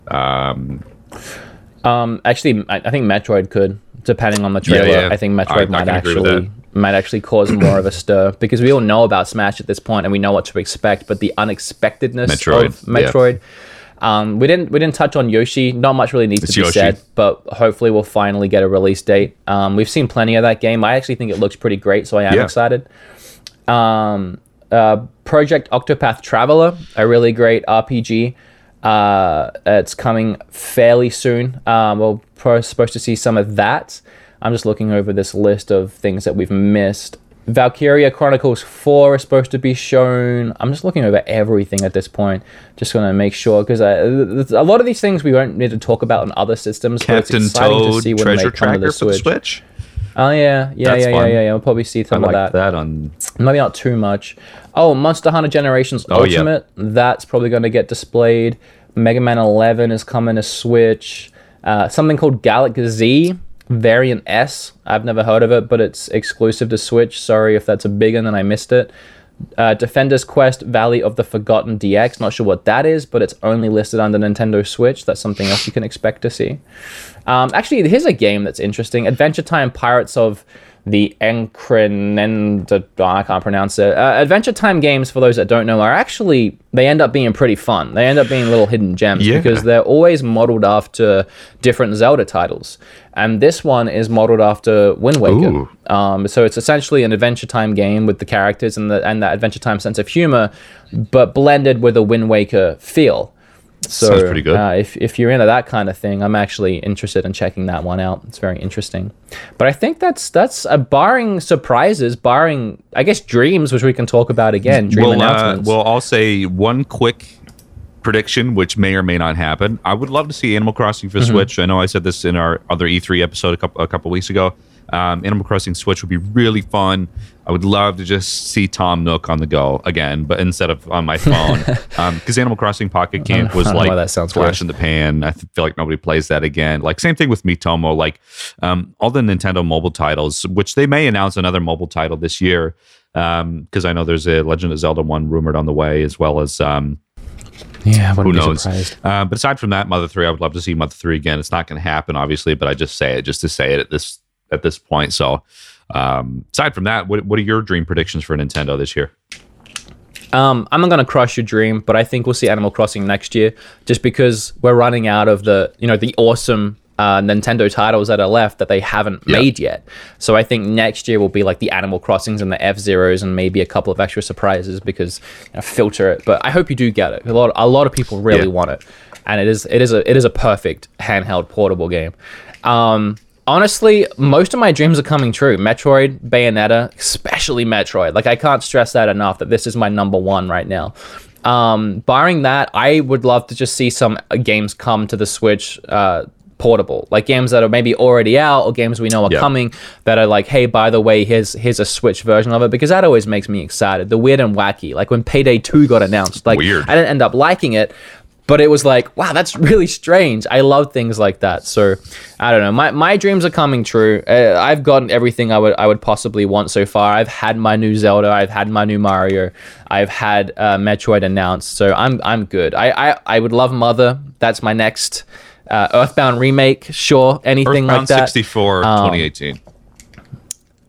Um, Um, actually, I, I think Metroid could, depending on the trailer. yeah. I think Metroid I might with actually might actually cause more of a stir because we all know about Smash at this point and we know what to expect, but the unexpectedness Metroid, of Metroid. Um, we didn't we didn't touch on Yoshi. Not much really needs It's to be Yoshi. said, but hopefully we'll finally get a release date. Um, we've seen plenty of that game. I actually think it looks pretty great, so I am Yeah. excited. Um, uh, Project Octopath Traveler, a really great RPG. Uh, it's coming fairly soon. Um, we're pro- supposed to see some of that. I'm just looking over this list of things that we've missed. Valkyria Chronicles 4 is supposed to be shown. I'm just looking over everything at this point. Just going to make sure because a lot of these things we won't need to talk about on other systems. but Captain it's exciting to Toad see when Treasure they come to Tracker the for the Switch. Oh yeah, yeah, That's yeah, yeah, fun. yeah, yeah. We'll probably see I some like of that. on. maybe not too much. Oh, Monster Hunter Generations Oh, yeah. Ultimate. That's probably going to get displayed. Mega Man 11 is coming to Switch. Uh, something called Galak-Z Variant S. I've never heard of it, but it's exclusive to Switch. Sorry if that's a big one and I missed it. Uh, Defender's Quest Valley of the Forgotten DX. Not sure what that is, but it's only listed under Nintendo Switch. That's something else you can expect to see. Um, actually, here's a game that's interesting Adventure Time Pirates of the Encrenenda. oh, I can't pronounce it. Uh, Adventure Time games, for those that don't know, are actually, they end up being pretty fun. They end up being little hidden gems Yeah. because they're always modeled after different Zelda titles. And this one is modeled after Wind Waker. Um, so it's essentially an Adventure Time game with the characters and the and that Adventure Time sense of humor, but blended with a Wind Waker feel. So Sounds pretty good. Uh, if if you're into that kind of thing, I'm actually interested in checking that one out. It's very interesting. But I think that's that's uh, barring surprises, barring I guess dreams, which we can talk about again. Dream well, uh, announcements. well, I'll say one quick prediction, which may or may not happen. I would love to see Animal Crossing for Mm-hmm. Switch. I know I said this in our other E3 episode a couple a couple weeks ago. Um, Animal Crossing Switch would be really fun. I would love to just see Tom Nook on the go again, but instead of on my phone, because Animal Crossing Pocket Camp was I don't know like that sounds flash worse. in the pan. I feel like nobody plays that again. Like same thing with Miitomo. Like um, all the Nintendo mobile titles, which they may announce another mobile title this year, because I know there's a Legend of Zelda one rumored on the way, as well as um, yeah, who knows. surprised. Uh, but aside from that, Mother Three, I would love to see Mother Three again. It's not going to happen, obviously, but I just say it just to say it at this at this point. So, um, aside from that, what what are your dream predictions for Nintendo this year? Um, I'm not gonna crush your dream, but I think we'll see Animal Crossing next year, just because we're running out of the you know the awesome uh, Nintendo titles that are left that they haven't made yet. So I think next year will be like the Animal Crossings and the F Zeros and maybe a couple of extra surprises because you know, filter it. But I hope you do get it. A lot a lot of people really Yeah. want it, and it is it is a it is a perfect handheld portable game. Um, honestly, most of my dreams are coming true. Metroid, Bayonetta, especially Metroid. Like I can't stress that enough that this is my number one right now. Um, barring that, I would love to just see some games come to the Switch. Uh, portable, like games that are maybe already out or games we know are Yeah. coming that are like, hey, by the way, here's here's a Switch version of it because that always makes me excited. The weird and wacky, like when Payday Two got announced, like Weird. I didn't end up liking it. But it was like, wow, that's really strange. I love things like that. So I don't know. My, my dreams are coming true. Uh, I've gotten everything I would I would possibly want so far. I've had my new Zelda. I've had my new Mario. I've had uh, Metroid announced. So I'm I'm good. I, I I would love Mother. That's my next uh, Earthbound remake. Sure, anything Earthbound like that. Um, 64, 2018.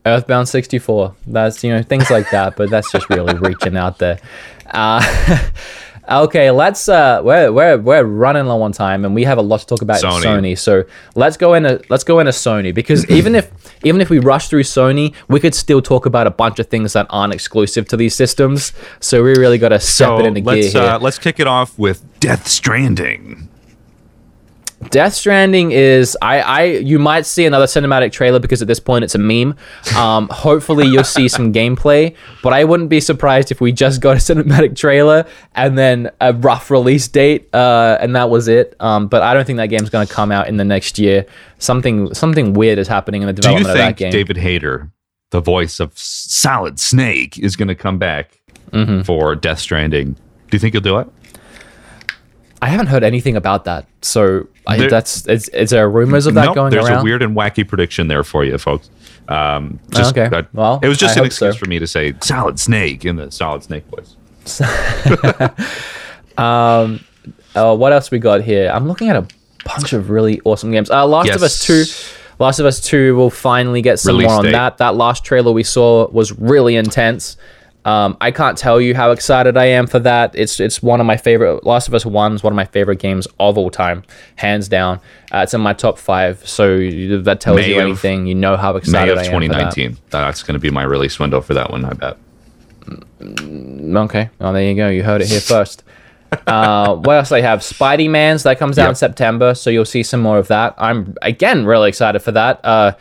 Earthbound 64. That's, you know, things like that, but that's just really reaching out there. Uh, okay, let's, uh, we're, we're, we're running low on time and we have a lot to talk about Sony. Sony. So let's go into, let's go into Sony because even if, even if we rush through Sony, we could still talk about a bunch of things that aren't exclusive to these systems. So we really got to step So it into gear let's here. uh, let's kick it off with Death Stranding. Death Stranding is I, I you might see another cinematic trailer because at this point it's a meme. Um, hopefully you'll see some gameplay, but I wouldn't be surprised if we just got a cinematic trailer and then a rough release date, uh, and that was it. Um, but I don't think that game's going to come out in the next year. Something something weird is happening in the Do you development of that think game. David Hayter, the voice of Solid Snake, is going to come back Mm-hmm. for Death Stranding? Do you think he'll do it? I haven't heard anything about that, so I, There- that's is, is there rumors of that Nope, going there's around? a weird and wacky prediction there for you, folks. Um, just, Okay. that- Well, it was just I an hope so. excuse for me to say Solid Snake in the Solid Snake voice. Uh, what else we got here? I'm looking at a bunch of really awesome games. Uh, Last of Us 2. Last of Us 2 will finally get some Release more on date. that. That last trailer we saw was really intense. Um, I can't tell you how excited I am for that. It's it's one of my favorite. Last of Us One is one of my favorite games of all time, hands down. Uh, it's in my top five. So that tells May you of- anything. You know how May excited of I am for that. 2019. That's going to be my release window for that one, I bet. Okay. Well, there you go. You heard it here first. uh, what else they have? Spider-Man's that comes out in September, so you'll see some more of that. I'm again really excited for that. Uh,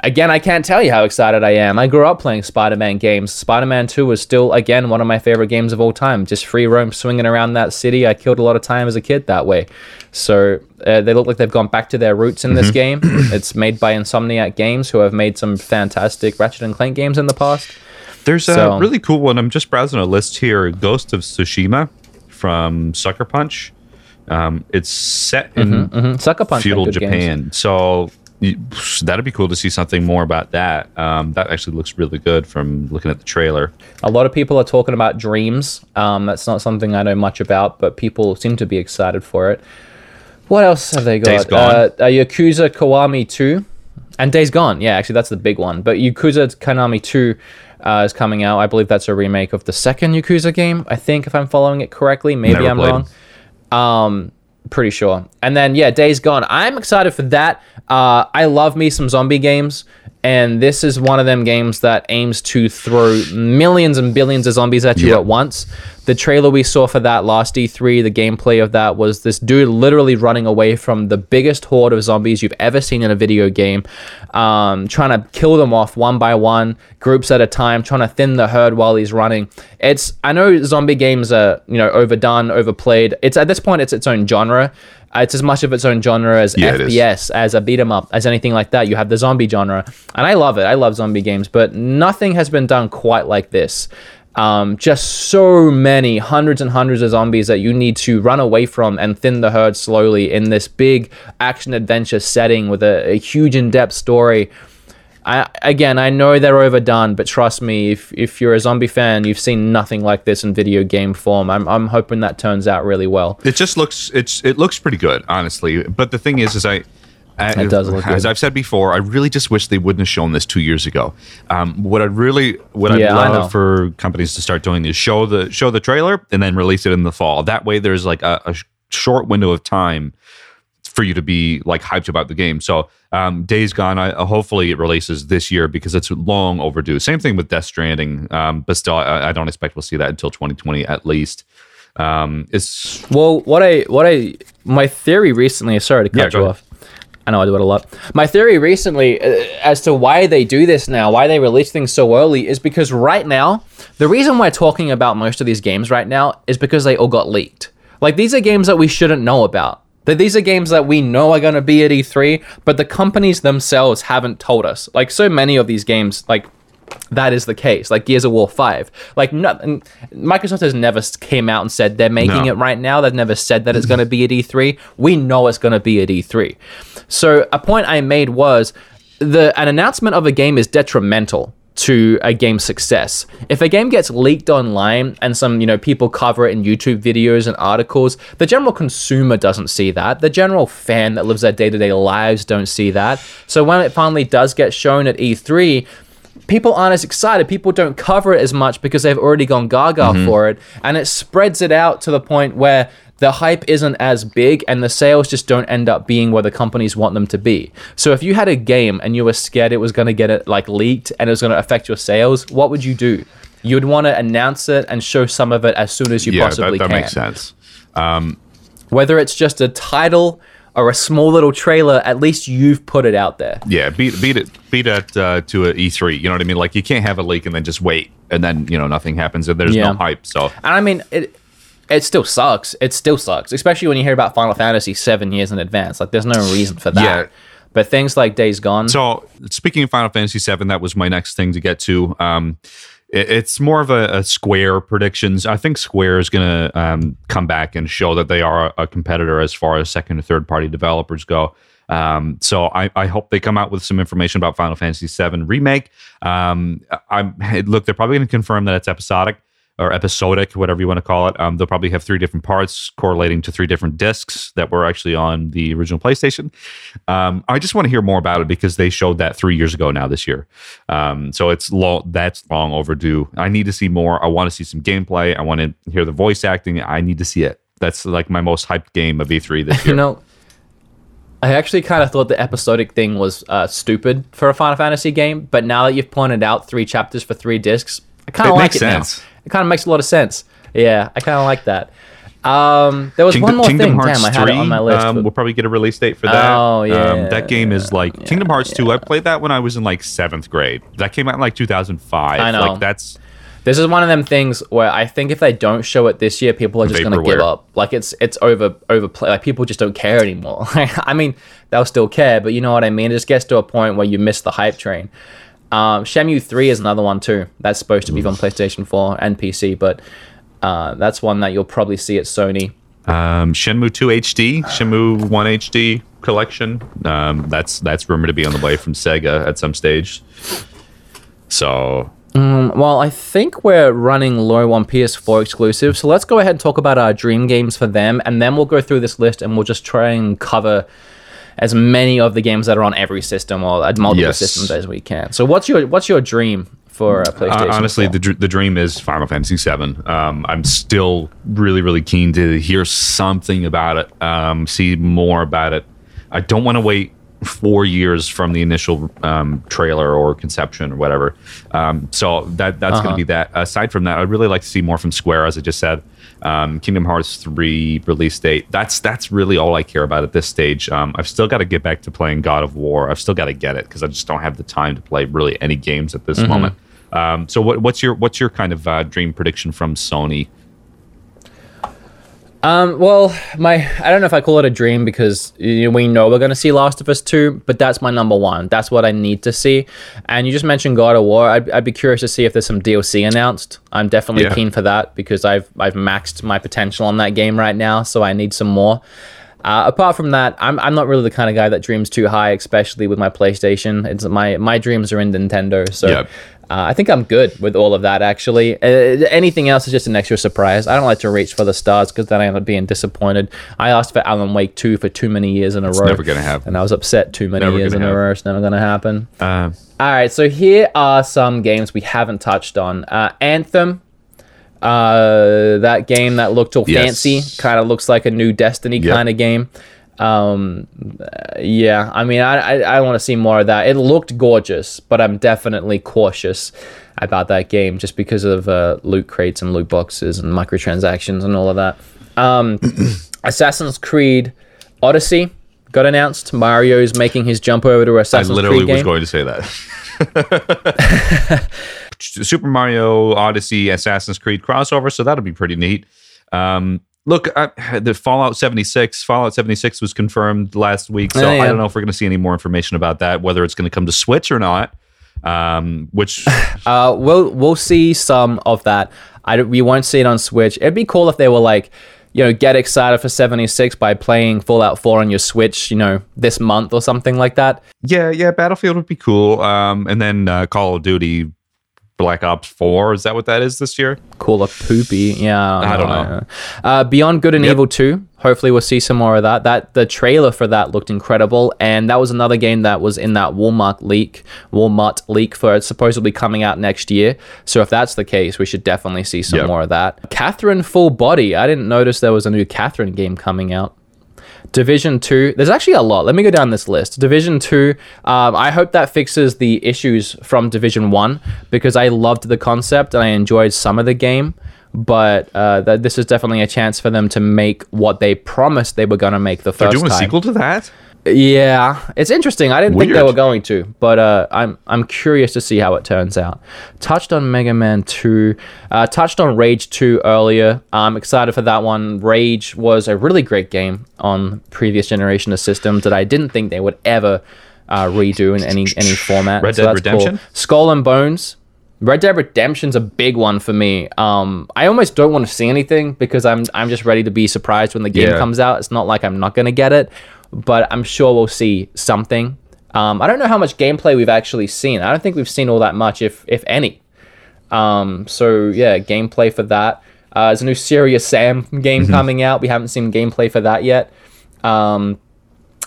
again, I can't tell you how excited I am. I grew up playing Spider-Man games. Spider-Man 2 was still again one of my favorite games of all time. Just free roam swinging around that city. I killed a lot of time as a kid that way. So uh, they look like they've gone back to their roots in this game. it's made by Insomniac Games, who have made some fantastic Ratchet and Clank games in the past. There's a really cool one. I'm just browsing a list here. Ghost of Tsushima from Sucker Punch. Um, it's set in Mhm. Sucker Punch. feudal good games. Japan. So that'd be cool to see something more about that. Um, that actually looks really good from looking at the trailer. A lot of people are talking about Dreams. Um, that's not something I know much about, but people seem to be excited for it. What else have they got? Days Gone. Uh, uh, Yakuza Kiwami 2. And Days Gone. Yeah, actually, that's the big one. But Yakuza Kiwami 2 uh, is coming out. I believe that's a remake of the second Yakuza game, I think, if I'm following it correctly. Maybe Never I'm wrong. Um, pretty sure. And then yeah, Days Gone. I'm excited for that. Uh, I love me some zombie games, and this is one of them games that aims to throw millions and billions of zombies at you Yeah. at once. The trailer we saw for that last E3, the gameplay of that was this dude literally running away from the biggest horde of zombies you've ever seen in a video game, um, trying to kill them off one by one, groups at a time, trying to thin the herd while he's running. It's I know zombie games are you know overdone, overplayed. It's at this point it's its own genre. Uh, It's as much of its own genre as Yeah. FPS, as a beat 'em up, as anything like that. You have the zombie genre, and I love it. I love zombie games, but nothing has been done quite like this. Um, just so many hundreds and hundreds of zombies that you need to run away from and thin the herd slowly in this big action adventure setting with a, a huge in-depth story. I, again, I know they're overdone, but trust me, if if you're a zombie fan, you've seen nothing like this in video game form. I'm I'm hoping that turns out really well. It just looks it's it looks pretty good, honestly. But the thing is, is I. I- It does look as good. I've said before, I really just wish they wouldn't have shown this two years ago. Um, what I really, what I'd Yeah, I know. love for companies to start doing is show the show the trailer and then release it in the fall. That way, there's like a, a short window of time for you to be like hyped about the game. So, um, Days Gone, I, hopefully it releases this year because it's long overdue. Same thing with Death Stranding, um, but still, I, I don't expect we'll see that until 2020 at least. Um, it's Well, what I what I my theory recently. Sorry to cut go you off. I know I do it a lot. My theory recently uh, as to why they do this now, why they release things so early, is because right now the reason we're talking about most of these games right now is because they all got leaked. Like these are games that we shouldn't know about. That these are games that we know are going to be at E3, but the companies themselves haven't told us. Like so many of these games, like that is the case. Like Gears of War 5. Like no, Microsoft has never came out and said they're making no. it right now. They've never said that it's going to be at E3. We know it's going to be at E3. So a point I made was the an announcement of a game is detrimental to a game's success. If a game gets leaked online and some, you know, people cover it in YouTube videos and articles, the general consumer doesn't see that. The general fan that lives their day-to-day lives don't see that. So when it finally does get shown at E3, people aren't as excited. People don't cover it as much because they've already gone gaga mm-hmm. for it, and it spreads it out to the point where the hype isn't as big and the sales just don't end up being where the companies want them to be. So if you had a game and you were scared it was going to get it like leaked and it was going to affect your sales, what would you do? You'd want to announce it and show some of it as soon as you yeah, possibly that, that can. That makes sense. Um, Whether it's just a title or a small little trailer, at least you've put it out there. Yeah, beat beat it beat it uh, to an E3. You know what I mean? Like you can't have a leak and then just wait and then you know nothing happens and there's yeah. no hype. So and I mean it. It still sucks. It still sucks, especially when you hear about Final Fantasy seven years in advance. Like, there's no reason for that. Yeah. But things like Days Gone. So, speaking of Final Fantasy seven, that was my next thing to get to. Um, it's more of a, a, Square predictions. I think Square is going to um, come back and show that they are a, a, competitor as far as second or third party developers go. Um, so I, I, hope they come out with some information about Final Fantasy VII remake. Um, I'm look, they're probably going to confirm that it's episodic or episodic, whatever you want to call it. Um, they'll probably have three different parts correlating to three different discs that were actually on the original PlayStation. Um, I just want to hear more about it because they showed that three years ago now this year. Um, so it's long, that's long overdue. I need to see more. I want to see some gameplay. I want to hear the voice acting. I need to see it. That's like my most hyped game of E3 this year. you know, I actually kind of thought the episodic thing was uh, stupid for a Final Fantasy game, but now that you've pointed out three chapters for three discs, I kind of like it sense. now. It kind of makes a lot of sense. Yeah, I kind of like that. Um, there was Kingdom, one more Kingdom thing. Hearts Damn, I had 3, it on my list. Um, we'll probably get a release date for that. Oh yeah, um, that game is like yeah, Kingdom Hearts yeah. 2. I played that when I was in like seventh grade. That came out in like 2005. I know. Like that's. This is one of them things where I think if they don't show it this year, people are just going to give up. Like it's it's over overplay. Like people just don't care anymore. I mean, they'll still care, but you know what I mean. It just gets to a point where you miss the hype train. Um, Shenmue 3 is another one too. That's supposed to be on PlayStation 4 and PC, but uh, that's one that you'll probably see at Sony. Um, Shenmue 2 HD, Shenmue 1 HD collection. Um, that's that's rumored to be on the way from Sega at some stage. So. Um, well, I think we're running low on PS4 exclusive, so let's go ahead and talk about our dream games for them, and then we'll go through this list and we'll just try and cover as many of the games that are on every system or multiple yes. systems as we can. So what's your what's your dream for a PlayStation? Uh, honestly, 4? the the dream is Final Fantasy VII. Um, I'm still really really keen to hear something about it, um, see more about it. I don't want to wait four years from the initial um, trailer or conception or whatever. Um, so that that's uh-huh. going to be that. Aside from that, I'd really like to see more from Square, as I just said um, Kingdom Hearts 3 release date. That's that's really all I care about at this stage. Um, I've still got to get back to playing God of War. I've still got to get it because I just don't have the time to play really any games at this mm-hmm. moment. Um, so what, what's your what's your kind of uh, dream prediction from Sony um, well, my I don't know if I call it a dream because you know, we know we're going to see Last of Us 2, but that's my number one. That's what I need to see. And you just mentioned God of War. I'd, I'd be curious to see if there's some DLC announced. I'm definitely yeah. keen for that because I've I've maxed my potential on that game right now, so I need some more. Uh, apart from that, I'm, I'm not really the kind of guy that dreams too high, especially with my PlayStation. It's my my dreams are in Nintendo, so yep. Uh, I think I'm good with all of that, actually. Uh, anything else is just an extra surprise. I don't like to reach for the stars because then I end up being disappointed. I asked for Alan Wake 2 for too many years in a it's row. never going to happen. And I was upset too many never years in happen. a row. It's never going to happen. Uh, all right, so here are some games we haven't touched on. Uh, Anthem. Uh, that game that looked all yes. fancy, kind of looks like a new Destiny yep. kind of game. Um, yeah, I mean, I, I, I want to see more of that. It looked gorgeous, but I'm definitely cautious about that game just because of uh, loot crates and loot boxes and microtransactions and all of that. Um, Assassin's Creed Odyssey got announced. Mario's making his jump over to Assassin's Creed. I literally was going to say that. Super Mario Odyssey Assassin's Creed crossover, so that'll be pretty neat. Um, look, I, the Fallout 76, Fallout 76 was confirmed last week, so Oh, yeah. I don't know if we're going to see any more information about that, whether it's going to come to Switch or not. Um, which Uh, we'll we'll see some of that. I we won't see it on Switch. It'd be cool if they were like, you know, get excited for 76 by playing Fallout 4 on your Switch, you know, this month or something like that. yeah, yeah, Battlefield would be cool. Um, and then uh, Call of Duty Black Ops 4, is that what that is this year? Call of Poopy. Yeah, I don't know. Uh, Beyond Good and Yep. Evil 2. Hopefully, we'll see some more of that. That the trailer for that looked incredible, and that was another game that was in that Walmart leak. Walmart leak for it's supposedly coming out next year. So if that's the case, we should definitely see some Yep. more of that. Catherine Full Body. I didn't notice there was a new Catherine game coming out. Division 2, there's actually a lot. Let me go down this list. Division 2, um, I hope that fixes the issues from Division 1 because I loved the concept and I enjoyed some of the game. But uh, that this is definitely a chance for them to make what they promised they were going to make the They're first doing a sequel to that? Yeah, it's interesting. I didn't think they were going to, but uh, I'm I'm curious to see how it turns out. Touched on Mega Man Two, uh, touched on Rage Two earlier. I'm excited for that one. Rage was a really great game on previous generation of systems that I didn't think they would ever uh, redo in any any format. Red Dead that's cool. Redemption? Skull and Bones. Red Dead Redemption's a big one for me. Um, I almost don't want to see anything because I'm I'm just ready to be surprised when the game Yeah. comes out. It's not like I'm not gonna get it, but I'm sure we'll see something. Um, I don't know how much gameplay we've actually seen. I don't think we've seen all that much, if if any. Um, so yeah, gameplay for that. Uh, there's a new Serious Sam game Mm-hmm. coming out. We haven't seen gameplay for that yet. Um,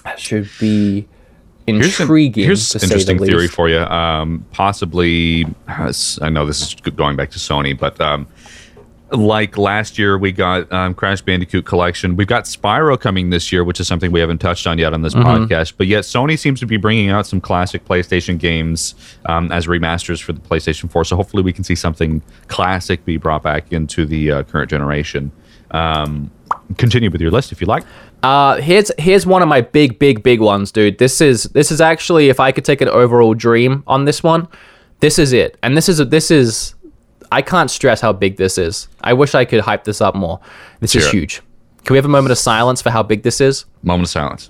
that should be intriguing. here's an interesting the theory for you. Um, possibly, I know this is going back to Sony, but um, like last year, we got um, Crash Bandicoot Collection. We've got Spyro coming this year, which is something we haven't touched on yet on this Mm-hmm. podcast. But yet, Sony seems to be bringing out some classic PlayStation games um, as remasters for the PlayStation 4. So hopefully, we can see something classic be brought back into the uh, current generation. Um, continue with your list if you like. Uh, here's here's one of my big, big, big ones, dude. This is this is actually if I could take an overall dream on this one, this is it. And this is this is I can't stress how big this is. I wish I could hype this up more. This is huge. Can we have a moment of silence for how big this is? Moment of silence.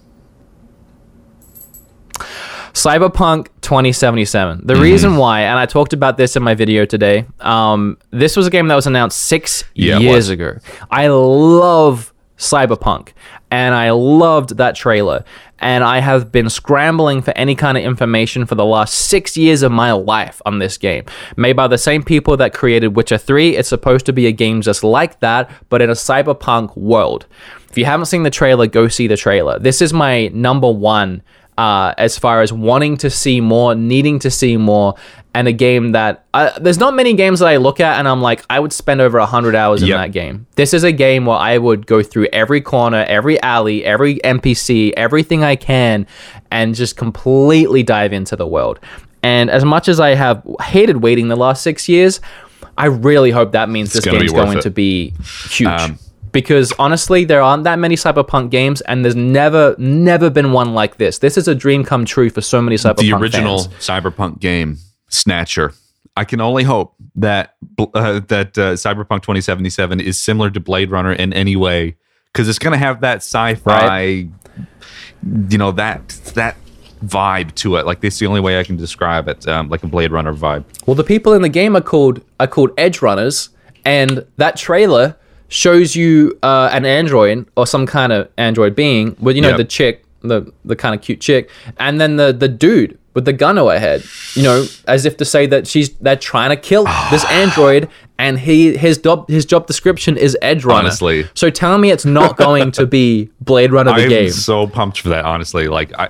Cyberpunk 2077. Mm-hmm. The reason why, and I talked about this in my video today, um, this was a game that was announced six Yeah, years ago. I love Cyberpunk, and I loved that trailer. And I have been scrambling for any kind of information for the last six years of my life on this game. Made by the same people that created Witcher 3. It's supposed to be a game just like that, but in a cyberpunk world. If you haven't seen the trailer, go see the trailer. This is my number one uh, as far as wanting to see more, needing to see more, and a game that uh, there's not many games that I look at and I'm like, I would spend over 100 hours in that game. This is a game where I would go through every corner, every alley, every NPC, everything I can, and just completely dive into the world. And as much as I have hated waiting the last six years, I really hope that means this gonna be game's going it. to be huge Um, because honestly there aren't that many cyberpunk games and there's never never been one like this this is a dream come true for so many cyberpunk games. the original fans. cyberpunk game snatcher i can only hope that uh, that uh, cyberpunk 2077 is similar to blade runner in any way because it's going to have that sci-fi Right. you know that that vibe to it like this is the only way i can describe it um, like a blade runner vibe well the people in the game are called are called edge runners and that trailer shows you uh, an android or some kind of android being with you know Yep. the chick the the kind of cute chick and then the the dude with the gun to her head you know as if to say that she's they're trying to kill this android and he his job his job description is edge runner Honestly. so tell me it's not going to be blade runner the game. i'm game so pumped for that honestly like i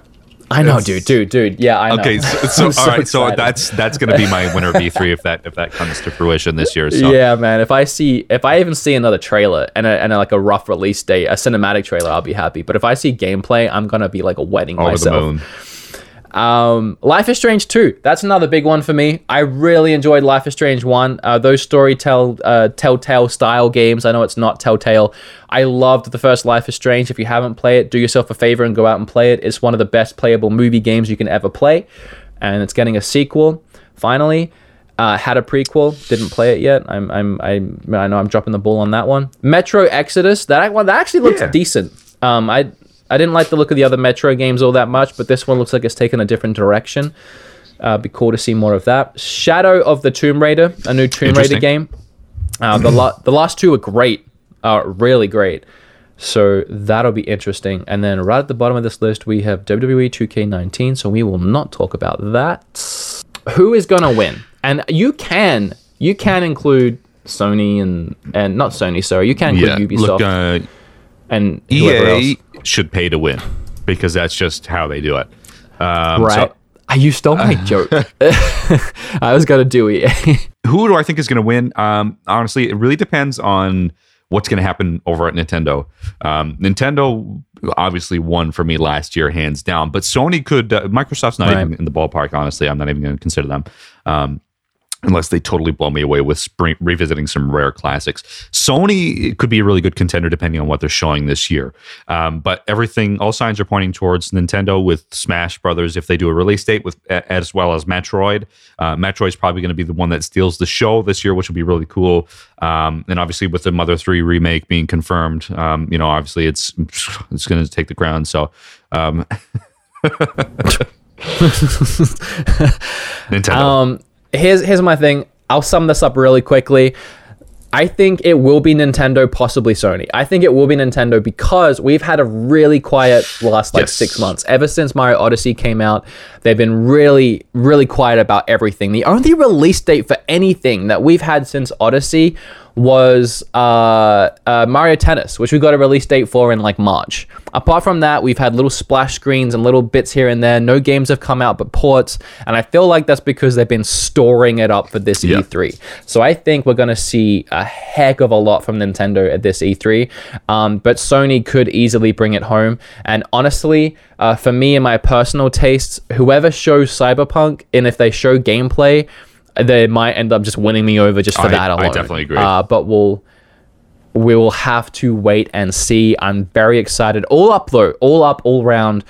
I know, It's- dude, dude, dude. Yeah, I know. okay so, so, all right so that's that's going to be my winner v3 if that if that comes to fruition this year so Yeah, man. If I see, if I even see another trailer and a, and a, like a rough release date, a cinematic trailer, I'll be happy. But if I see gameplay, I'm gonna be like a wedding over myself. the moon Um, Life is Strange 2. That's another big one for me. I really enjoyed Life is Strange 1. Uh, those story tell, uh, telltale style games. I know it's not telltale. I loved the first Life is Strange. If you haven't played it, do yourself a favor and go out and play it. It's one of the best playable movie games you can ever play. And it's getting a sequel, finally. uh, had a prequel, didn't play it yet. I'm, I'm, I, I know I'm dropping the ball on that one. Metro Exodus, that one that actually looks Yeah. decent. Um, I, I didn't like the look of the other Metro games all that much, but this one looks like it's taken a different direction. Uh, be cool to see more of that. Shadow of the Tomb Raider, a new Tomb Raider game. Uh, the la- the last two are great, uh, really great. So that'll be interesting. And then right at the bottom of this list, we have WWE 2K19. So we will not talk about that. Who is gonna win? And you can you can include Sony and and not Sony, sorry, you can Yeah, include Ubisoft look, uh, and whoever EA else. Should pay to win because that's just how they do it. Um, Right. so Ah, you stole my joke. I was gonna do it. Who do I think is going to win? Um, honestly, it really depends on what's going to happen over at Nintendo. Um, Nintendo obviously won for me last year, hands down. But Sony could. Uh, Microsoft's not Right. even in the ballpark. Honestly, I'm not even going to consider them. Um, Unless they totally blow me away with spring, revisiting some rare classics, Sony could be a really good contender depending on what they're showing this year. Um, but everything, all signs are pointing towards Nintendo with Smash Brothers if they do a release date, with as well as Metroid. Uh, Metroid's probably going to be the one that steals the show this year, which will be really cool. Um, and obviously, with the Mother Three remake being confirmed, um, you know, obviously it's it's going to take the ground. So. Um, Nintendo. Um, here's here's my thing. I'll sum this up really quickly. I think it will be Nintendo, possibly Sony. I think it will be Nintendo because we've had a really quiet last like Yes. six months. Ever since Mario Odyssey came out, they've been really, really quiet about everything. The only release date for anything that we've had since Odyssey was uh, uh, Mario Tennis, which we got a release date for in like March. Apart from that, we've had little splash screens and little bits here and there. No games have come out but ports, and I feel like that's because they've been storing it up for this Yeah. E3. So I think we're going to see a heck of a lot from Nintendo at this E3, um, but Sony could easily bring it home. And honestly, uh, for me and my personal tastes, whoever shows Cyberpunk, and if they show gameplay, they might end up just winning me over just for I- that I definitely agree. Uh, but we'll we will have to wait and see. I'm very excited. All up though, all up, all round.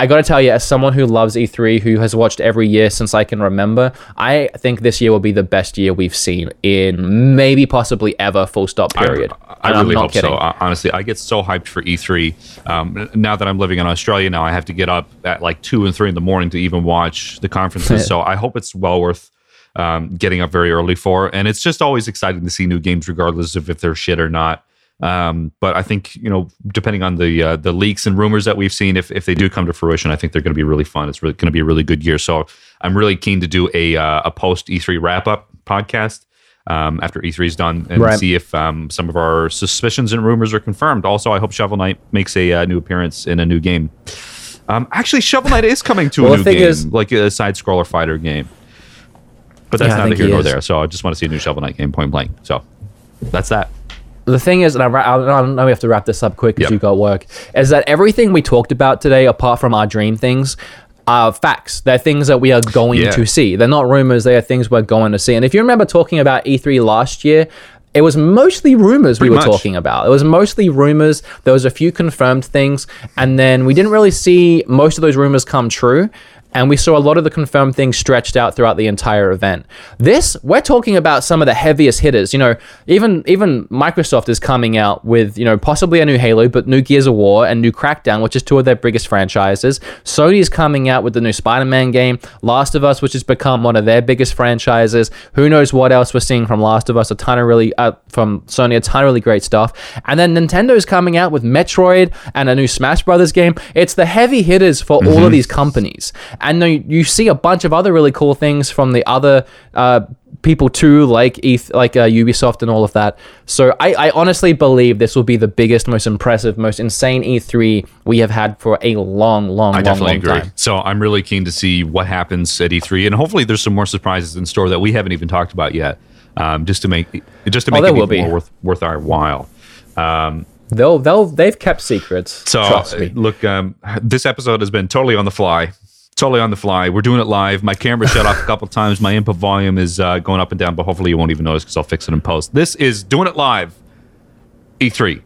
I got to tell you, as someone who loves E3, who has watched every year since I can remember, I think this year will be the best year we've seen in maybe possibly ever. Full stop. Period. I, I really not hope kidding. so. Honestly, I get so hyped for E3. Um, now that I'm living in Australia, now I have to get up at like two and three in the morning to even watch the conferences. so I hope it's well worth um, getting up very early for. And it's just always exciting to see new games, regardless of if they're shit or not. Um, but I think you know, depending on the uh, the leaks and rumors that we've seen, if if they do come to fruition, I think they're going to be really fun. It's really going to be a really good year. So I'm really keen to do a uh, a post E3 wrap up podcast um, after E3 is done and Right. see if um, some of our suspicions and rumors are confirmed. Also, I hope Shovel Knight makes a uh, new appearance in a new game. Um, actually, Shovel Knight is coming to Well, a new game, is- like a side scroller fighter game. But that's Yeah, I neither here he nor there. So I just want to see a new Shovel Knight game point blank. So that's that. the thing is, and I, I don't know we have to wrap this up quick because Yep. you got work, is that everything we talked about today, apart from our dream things, are facts. They're things that we are going Yeah. to see. They're not rumors. They are things we're going to see. And if you remember talking about E3 last year, it was mostly rumors we were much. talking about. It was mostly rumors. There was a few confirmed things, and then we didn't really see most of those rumors come true. And we saw a lot of the confirmed things stretched out throughout the entire event. This, we're talking about some of the heaviest hitters. You know, even even Microsoft is coming out with you know possibly a new Halo, but new Gears of War and new Crackdown, which is two of their biggest franchises. Sony's coming out with the new Spider-Man game, Last of Us, which has become one of their biggest franchises. Who knows what else we're seeing from Last of Us? A ton of really uh, from Sony, a ton of really great stuff. And then Nintendo's coming out with Metroid and a new Smash Brothers game. It's the heavy hitters for all of these companies. And then you, see a bunch of other really cool things from the other uh, people too, like ETH, like uh, Ubisoft and all of that. So I, I honestly believe this will be the biggest, most impressive, most insane E3 we have had for a long, long, I long, definitely long agree. time. So I'm really keen to see what happens at E3, and hopefully there's some more surprises in store that we haven't even talked about yet, um, just to make just to make Oh, it even be. more worth worth our while. Um, They'll, they'll, they've kept secrets. so trust me. look, um, this episode has been totally on the fly. Totally on the fly. We're doing it live. My camera shut off a couple times. My input volume is uh, going up and down, but hopefully you won't even notice because I'll fix it in post. This is doing it live. E3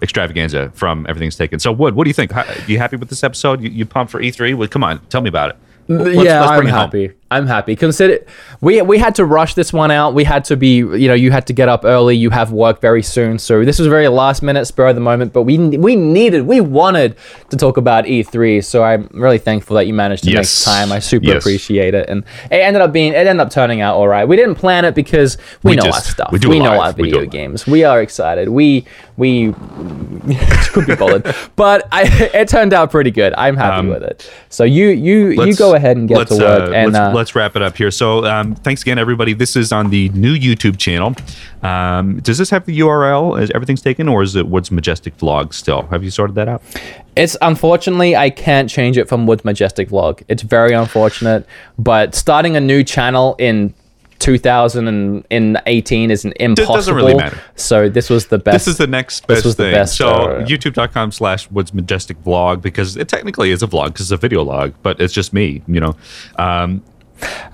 extravaganza from everything's taken. So, Wood, what do you think? How, you happy with this episode? You, you pumped for E3? Well, come on, tell me about it. Let's- yeah, let's I'm bring it home. happy. I'm happy. Consider we we had to rush this one out. We had to be, you know, you had to get up early. You have work very soon, so this was very last minute, spur of the moment. But we we needed, we wanted to talk about E3. So I'm really thankful that you managed to Yes. make time. I super Yes. appreciate it, and it ended up being it ended up turning out all right. We didn't plan it because we, We know just- our stuff. we do we know live. our We video live. games. We are excited. We we could be bothered, but I, it turned out pretty good. I'm happy with it. So you you you go ahead and get to Um, work uh, and uh, let's wrap it up here. So, um, thanks again, everybody. This is on the new YouTube channel. Um, does this have the URL? Is everything's taken, or is it Woods Majestic Vlog still? Have you sorted that out? It's unfortunately I can't change it from Woods Majestic Vlog. It's very unfortunate, but starting a new channel in 2018 is an impossible. doesn't really matter. So this was the best. This is the next This best was the thing. best, so uh, youtube.com slash woods majestic vlog because it technically is a vlog because it's a video log, but it's just me, you know. Um,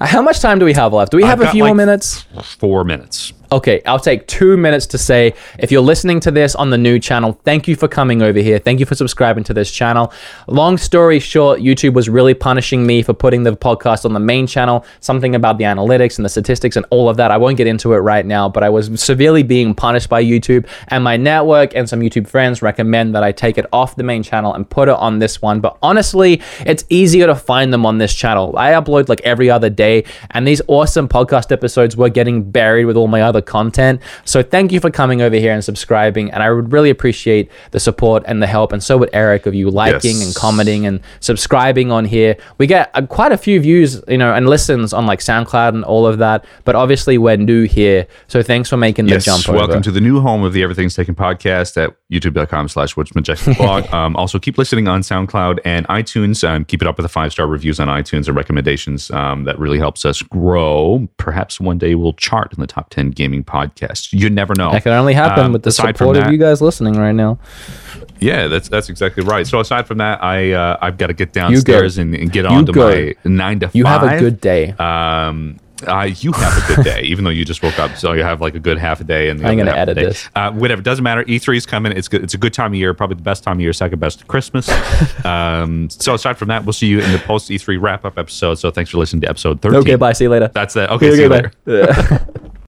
How much time do we have left? Do we have I've a few more like, minutes? four minutes. Okay, I'll take two minutes to say if you're listening to this on the new channel, thank you for coming over here. Thank you for subscribing to this channel. Long story short, YouTube was really punishing me for putting the podcast on the main channel. Something about the analytics and the statistics and all of that. I won't get into it right now, but I was severely being punished by YouTube. And my network and some YouTube friends recommend that I take it off the main channel and put it on this one. But honestly, it's easier to find them on this channel. I upload like every other day, and these awesome podcast episodes were getting buried with all my other content. So thank you for coming over here and subscribing. And I would really appreciate the support and the help. And so would Eric of you liking Yes. and commenting and subscribing on here. We get uh, quite a few views, you know, and listens on like SoundCloud and all of that. But obviously, we're new here. So thanks for making the jump welcome over. to the new home of the Everything's Taken podcast at youtube.com slash woods majestic blog. um, also, keep listening on SoundCloud and iTunes. Um, keep it up with the five star reviews on iTunes and recommendations. Um, that really helps us grow. Perhaps one day we'll chart in the top 10 gaming podcasts. You never know. that can only happen Um, with the support of you guys listening right now. Yeah, that's that's exactly right. So aside from that, I uh, I've got to get downstairs and, and get on to my nine to five. You have a good day. Um, uh, you have a good day, even though you just woke up. So you have like a good half a day. And I'm of the edit this. Uh, whatever, doesn't matter. E3 is coming. It's good. It's a good time of year. Probably the best time of year. Second best to Christmas. um, so aside from that, we'll see you in the post E3 wrap up episode. So thanks for listening to episode 13. okay, bye. See you later. That's it. Okay, Okay, see you later.